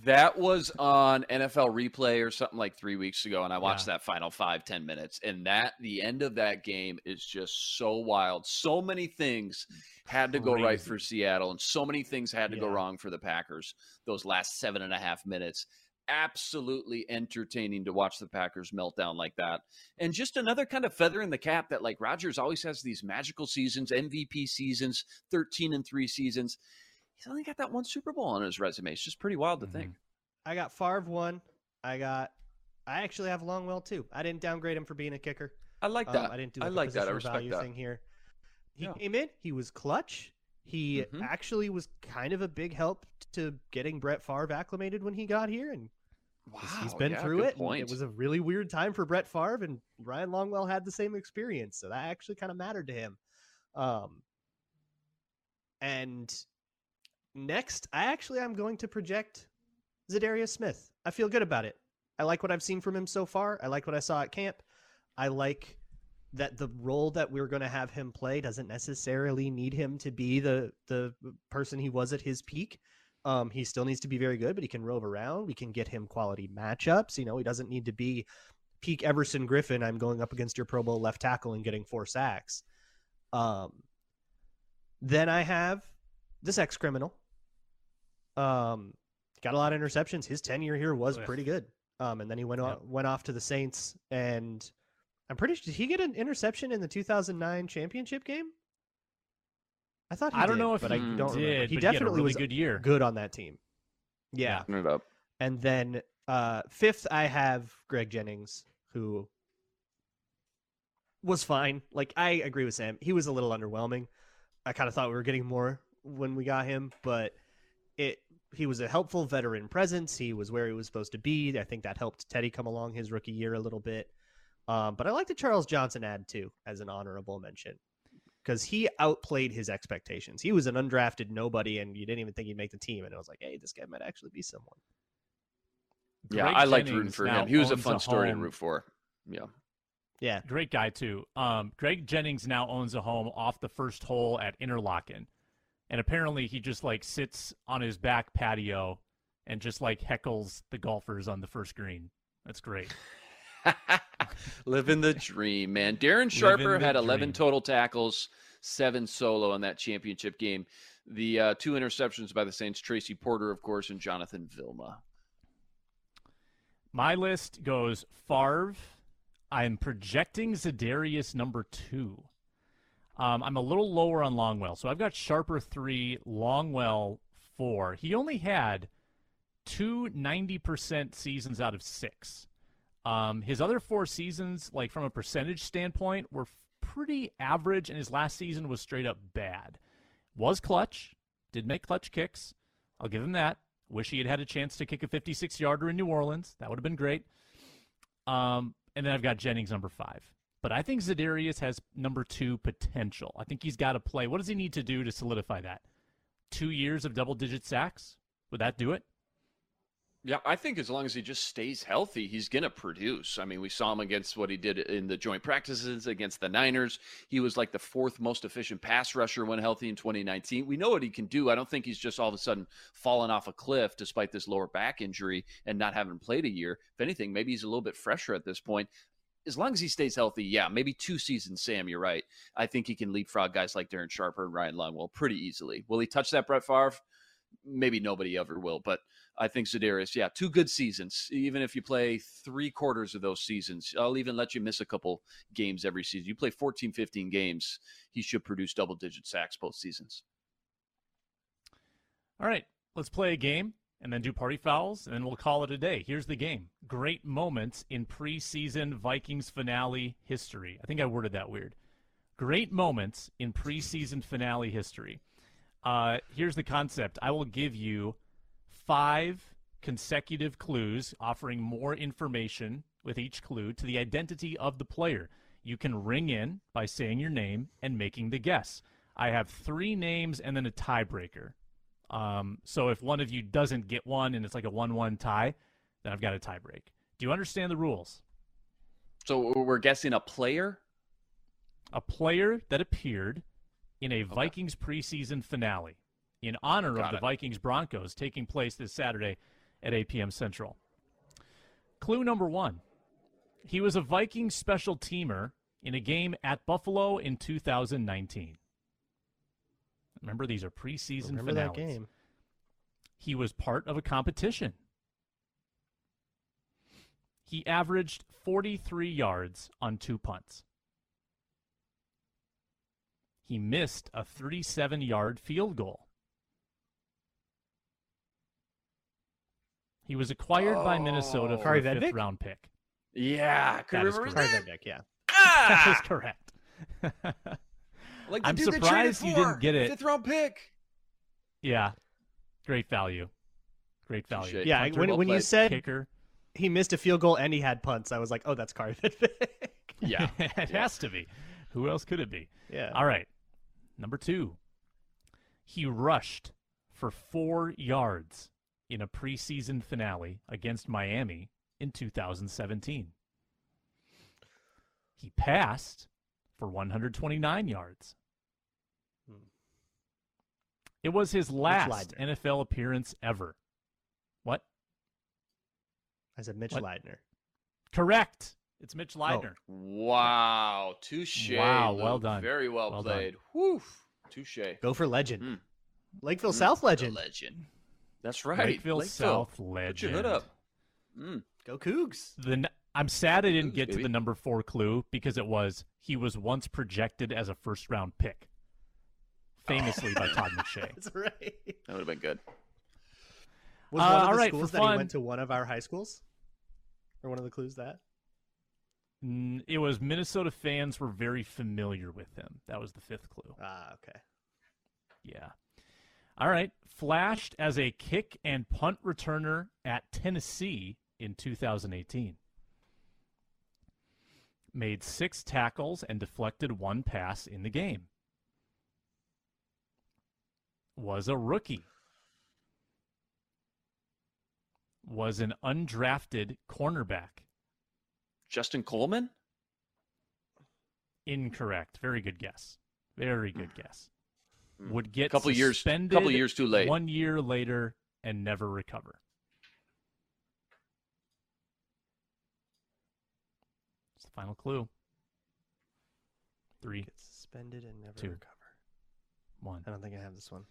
That was on NFL replay or something like three weeks ago, and I watched yeah. that final five, ten minutes. And that the end of that game is just so wild. So many things had to Crazy. go right for Seattle, and so many things had to yeah. go wrong for the Packers those last seven and a half minutes. Absolutely entertaining to watch the Packers melt down like that. And just another kind of feather in the cap that like Rodgers always has these magical seasons, MVP seasons, 13 and 3 seasons he's only got that one Super Bowl on his resume. It's just pretty wild to mm-hmm. think. I got Favre one. I got. I actually have Longwell too. I didn't downgrade him for being a kicker. I like um, that. Um, I didn't do. Like I like that. I respect that. thing here. He yeah. came in. He was clutch. He mm-hmm. actually was kind of a big help to getting Brett Favre acclimated when he got here, and wow, he's been yeah, through it. It was a really weird time for Brett Favre, and Ryan Longwell had the same experience, so that actually kind of mattered to him. Um, and Next, I actually am going to project Za'Darius Smith. I feel good about it. I like what I've seen from him so far. I like what I saw at camp. I like that the role that we're going to have him play doesn't necessarily need him to be the the person he was at his peak. Um, he still needs to be very good, but he can rove around. We can get him quality matchups. You know, he doesn't need to be peak Everson Griffen. I'm going up against your Pro Bowl left tackle and getting four sacks. Um, then I have this ex criminal, um, got a lot of interceptions. His tenure here was pretty good. Um, and then he went off, went off to the Saints, and I'm pretty sure did he get an interception in the 2009 championship game? I thought I don't did, know if but he I don't did. Remember. He definitely he was good year, good on that team. Yeah, it up. And then uh, fifth, I have Greg Jennings, who was fine. Like I agree with Sam, he was a little underwhelming. I kind of thought we were getting more when we got him, but it he was a helpful veteran presence. He was where he was supposed to be. I think that helped Teddy come along his rookie year a little bit. Um, but I like the Charles Johnson ad too as an honorable mention because he outplayed his expectations. He was an undrafted nobody, and you didn't even think he'd make the team. And it was like, hey, this guy might actually be someone. Yeah, Greg I liked rooting for him. He was a fun story home. to root for. Yeah. Yeah. Great guy, too. Um, Greg Jennings now owns a home off the first hole at Interlachen and apparently he just like sits on his back patio and just like heckles the golfers on the first green. That's great. Living the dream, man. Darren Sharper had 11 dream. total tackles, seven solo in that championship game. The uh, two interceptions by the Saints, Tracy Porter, of course, and Jonathan Vilma. My list goes Favre. I'm projecting Za'Darius number two. Um, I'm a little lower on Longwell. So I've got Sharper 3, Longwell 4. He only had two 90% seasons out of six. Um, his other four seasons, like from a percentage standpoint, were pretty average, and his last season was straight up bad. Was clutch, did make clutch kicks. I'll give him that. Wish he had had a chance to kick a 56 yarder in New Orleans. That would have been great. Um, and then I've got Jennings number five. But I think Za'Darius has number two potential. I think he's got to play. What does he need to do to solidify that? Two years of double digit sacks? Would that do it? Yeah, I think as long as he just stays healthy, he's going to produce. I mean, we saw him against what he did in the joint practices against the Niners. He was like the fourth most efficient pass rusher when healthy in 2019. We know what he can do. I don't think he's just all of a sudden fallen off a cliff despite this lower back injury and not having played a year. If anything, maybe he's a little bit fresher at this point. As long as he stays healthy, yeah, maybe two seasons, Sam, you're right. I think he can leapfrog guys like Darren Sharper and Ryan Longwell pretty easily. Will he touch that Brett Favre? Maybe nobody ever will, but I think Za'Darius, yeah, two good seasons. Even if you play three quarters of those seasons, I'll even let you miss a couple games every season. You play 14, 15 games, he should produce double digit sacks both seasons. All right, let's play a game and then do party fouls, and then we'll call it a day. Here's the game Great moments in preseason Vikings finale history. I think I worded that weird. Great moments in preseason finale history. Uh, here's the concept I will give you five consecutive clues offering more information with each clue to the identity of the player. You can ring in by saying your name and making the guess. I have three names and then a tiebreaker. Um, so if one of you doesn't get one and it's like a 1 1 tie, then I've got a tiebreak. Do you understand the rules? So we're guessing a player? A player that appeared in a okay. Vikings preseason finale in honor Got of the. Vikings Broncos taking place this Saturday at 8 p.m. Central. Clue number one he was a Vikings special teamer in a game at Buffalo in 2019. Remember, these are preseason Remember finales. that game. He was part of a competition. He averaged 43 yards on two punts. He missed a 37 yard field goal. He was acquired oh. by Minnesota for a fifth round pick. Yeah, that is correct. That? yeah. Ah! that is correct. Like I'm surprised you didn't get it. Fifth round pick. Yeah, great value. Great value. Yeah, Punter, when, well when you said kicker, he missed a field goal and he had punts, I was like, oh, that's Carvin yeah, it yeah. has to be. Who else could it be? Yeah. All right. Number two, he rushed for four yards in a preseason finale against Miami in 2017. He passed for 129 yards. It was his last NFL appearance ever. What? I said Mitch what? Leidner. Correct. It's Mitch. Leidner. Oh. Wow. Touche. Wow. Well done. Very well, well played. Whew. Touche. Go for legend. Mm. Lakeville mm. South legend. The legend. That's right. Lakeville, Lakeville. South legend. Put your hood up. Mm. Go Cougs. The, I'm sad I didn't Cougs, get baby. to the number four clue because it was he was once projected as a first round pick, famously by Todd McShay. That's right. That would have been good. Was one uh, of the right, schools that fun, he went to one of our high schools? Or one of the clues that? It was Minnesota fans were very familiar with him. That was the fifth clue. Ah, okay. Yeah. All right. Flashed as a kick and punt returner at Tennessee in 2018. Made six tackles and deflected one pass in the game. Was a rookie. Was an undrafted cornerback. Justin Coleman? Incorrect. Very good guess. Very good guess. Hmm. would get a couple years, couple years too late, one year later, and never recover. It's the final clue. Three. Get suspended and never two, recover. One. I don't think I have this one.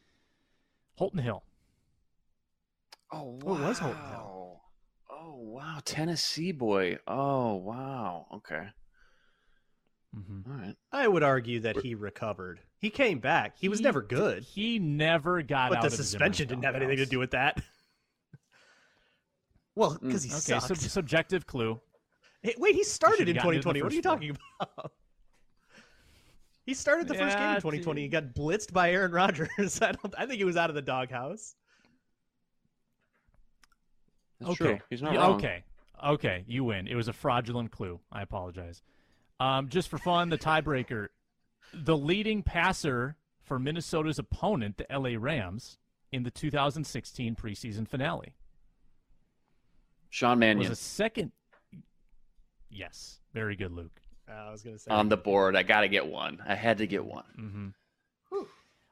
Holton Hill. Oh, wow. Oh, it was Holton Hill. Oh wow, Tennessee boy. Oh wow. Okay. Mm-hmm. All right. I would argue that he recovered. He came back. He, he was never good. He never got but the suspension didn't have anything to do with that. well, because he okay, sucked. subjective clue. Hey, wait, he started in 2020. What are you talking about? He started the first game in 2020. He got blitzed by Aaron Rodgers. I don't. I think he was out of the doghouse. That's okay. true. He's not Yeah, wrong. Okay. Okay. You win. It was a fraudulent clue. I apologize. Um, just for fun, the tiebreaker. The leading passer for Minnesota's opponent, the LA Rams, in the 2016 preseason finale Sean was a second. Yes. Very good, Luke. I was gonna say on the board. I got to get one. I had to get one. Mm-hmm.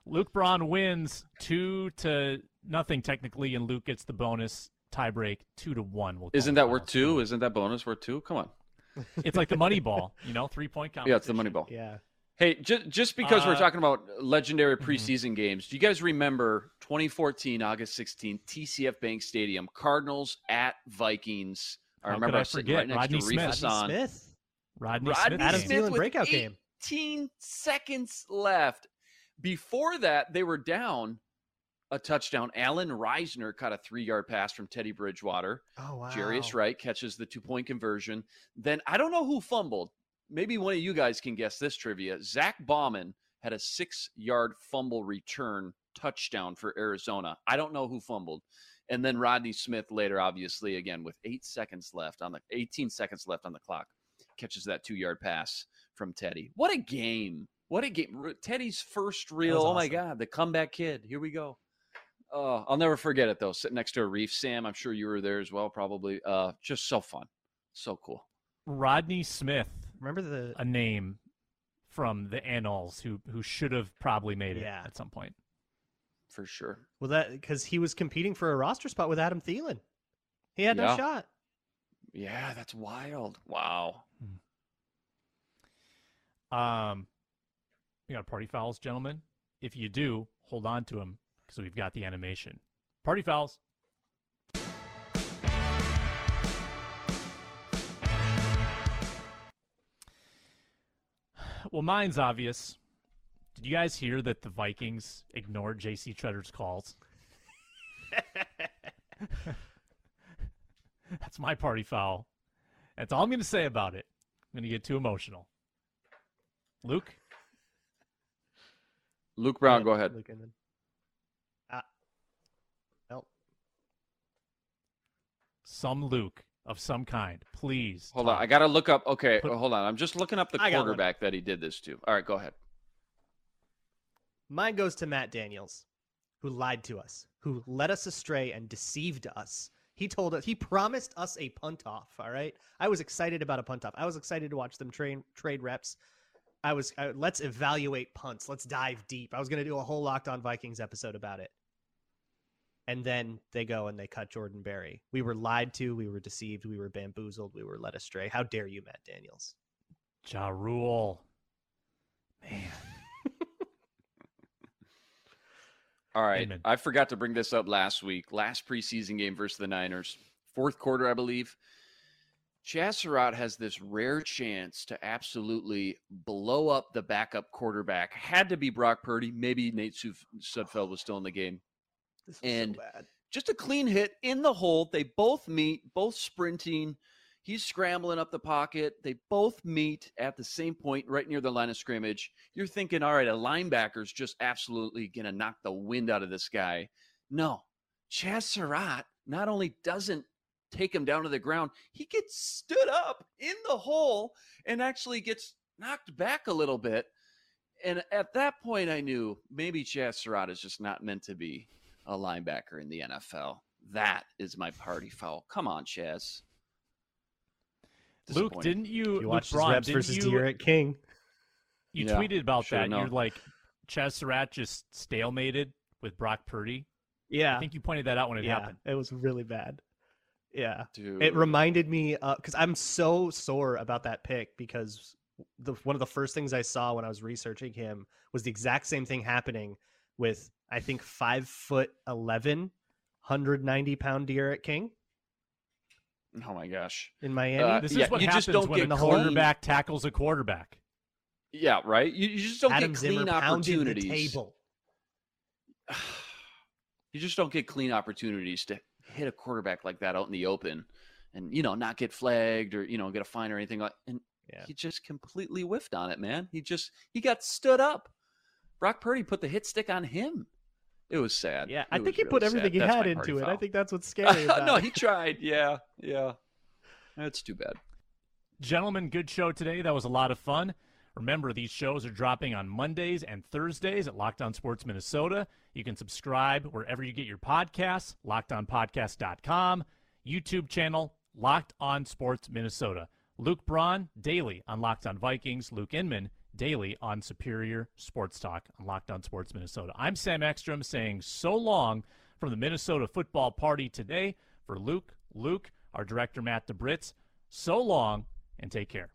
Luke Braun wins two to nothing technically, and Luke gets the bonus tiebreak two to one. We'll Isn't that worth now. two? Isn't that bonus worth two? Come on. It's like the money ball, you know, three point competition. Yeah, it's the money ball. Yeah. Hey, just just because we're Uh, talking about legendary mhm. preseason games, do you guys remember 2014 August 16th, TCF Bank Stadium, Cardinals at Vikings? I How remember could I was sitting right next Rodney to Smith. Reef Rodney Hassan. Smith. Rodney, Rodney Smith. Adam. Thielen with breakout game. 18 seconds left. Before that, they were down a touchdown. Allen Reisner caught a three-yard pass from Teddy Bridgewater. Oh wow. Jarius Wright catches the two-point conversion. Then I don't know who fumbled. Maybe one of you guys can guess this trivia. Zach Bauman had a six-yard fumble return touchdown for Arizona. I don't know who fumbled. And then Rodney Smith later, obviously, again with eight seconds left on the 18 seconds left on the clock, catches that two-yard pass from Teddy. What a game! What a game! Teddy's first real. was Oh my. God, the comeback kid. Here we go. Oh, I'll never forget it though. Sitting next to Arif, Sam. I'm sure you were there as well, probably. Uh, just so fun, so cool. Rodney Smith, Remember the a name from the annals who who should have probably made it Yeah. at some point. for sure. well that because he was competing for a roster spot with Adam Thielen. He had no shot. Yeah, that's wild. Wow. Um, we got party fouls, gentlemen. If you do, hold on to them because we've got the animation. Party fouls. Well, mine's obvious. Did you guys hear that the Vikings ignored J.C. Tretter's calls? That's my party foul. That's all I'm going to say about it. I'm going to get too emotional. Luke? Luke Braun, go ahead. Luke Inman. Ah. Well, Some Luke of some kind. Please. Hold on. I gotta look up. Okay, Put- hold on. I'm just looking up the I quarterback that he did this to. All right, go ahead. mine goes to Matt Daniels, who lied to us, who led us astray and deceived us. He told us he promised us a punt off. All right, I was excited about a punt off. I was excited to watch them train trade reps. I was I, let's evaluate punts. Let's dive deep. I was going to do a whole Locked On Vikings episode about it. And then they go and they cut Jordan Berry. We were lied to. We were deceived. We were bamboozled. We were led astray. How dare you, Matt Daniels? Ja Rule. Man. All right. Amen. I forgot to bring this up last week. Last preseason game versus the Niners. Fourth quarter, I believe. Chaz Surratt has this rare chance to absolutely blow up the backup quarterback. Had to be Brock Purdy. Maybe Nate Sudfeld was still in the game. So And- bad. Just a clean hit in the hole. They both meet, both sprinting. He's scrambling up the pocket. They both meet at the same point, right near the line of scrimmage. You're thinking, all right, a linebacker's just absolutely going to knock the wind out of this guy. No. Chaz Surratt not only doesn't take him down to the ground, he gets stood up in the hole and actually gets knocked back a little bit. And at that point, I knew maybe Chaz Surratt is just not meant to be a linebacker in the NFL. That is my party foul. Come on, Chaz. Luke, didn't you, You Luke watched his Braun, reps didn't versus you, D'Eriq King. you Yeah, tweeted about should've that. You're like, Chaz Surratt just stalemated with Brock Purdy. Yeah, I think you pointed that out when it yeah, happened. it was really bad. Yeah, Dude. it reminded me because I'm so sore about that pick because the one of the first things I saw when I was researching him was the exact same thing happening with I think five foot 11, 190 pound D'Eriq King oh my gosh. in Miami. Uh, This yeah, is what you happens just don't when get a quarterback tackles a quarterback. Yeah, right. You, you just don't Adam get Zimmer clean the opportunities. table. You just don't get clean opportunities to hit a quarterback like that out in the open, and you know not get flagged or you know get a fine or anything like. And Yeah. he just completely whiffed on it, man. He just he got stood up. Brock Purdy put the hit stick on him. It was sad. Yeah, It I think he really put everything sad. he That's had into it. I think that's what's scary about no, he tried. Yeah, yeah. That's too bad. Gentlemen, good show today. That was a lot of fun. Remember, these shows are dropping on Mondays and Thursdays at Locked On Sports Minnesota. You can subscribe wherever you get your podcasts, lockedonpodcast.com, YouTube channel, Locked On Sports Minnesota. Luke Braun, daily on Locked On Vikings. Luke Inman, daily on Superior Sports Talk on Locked On Sports Minnesota. I'm Sam Ekstrom saying so long from the Minnesota football party today. For Luke, Luke, our director Matt DeBritz, so long and take care.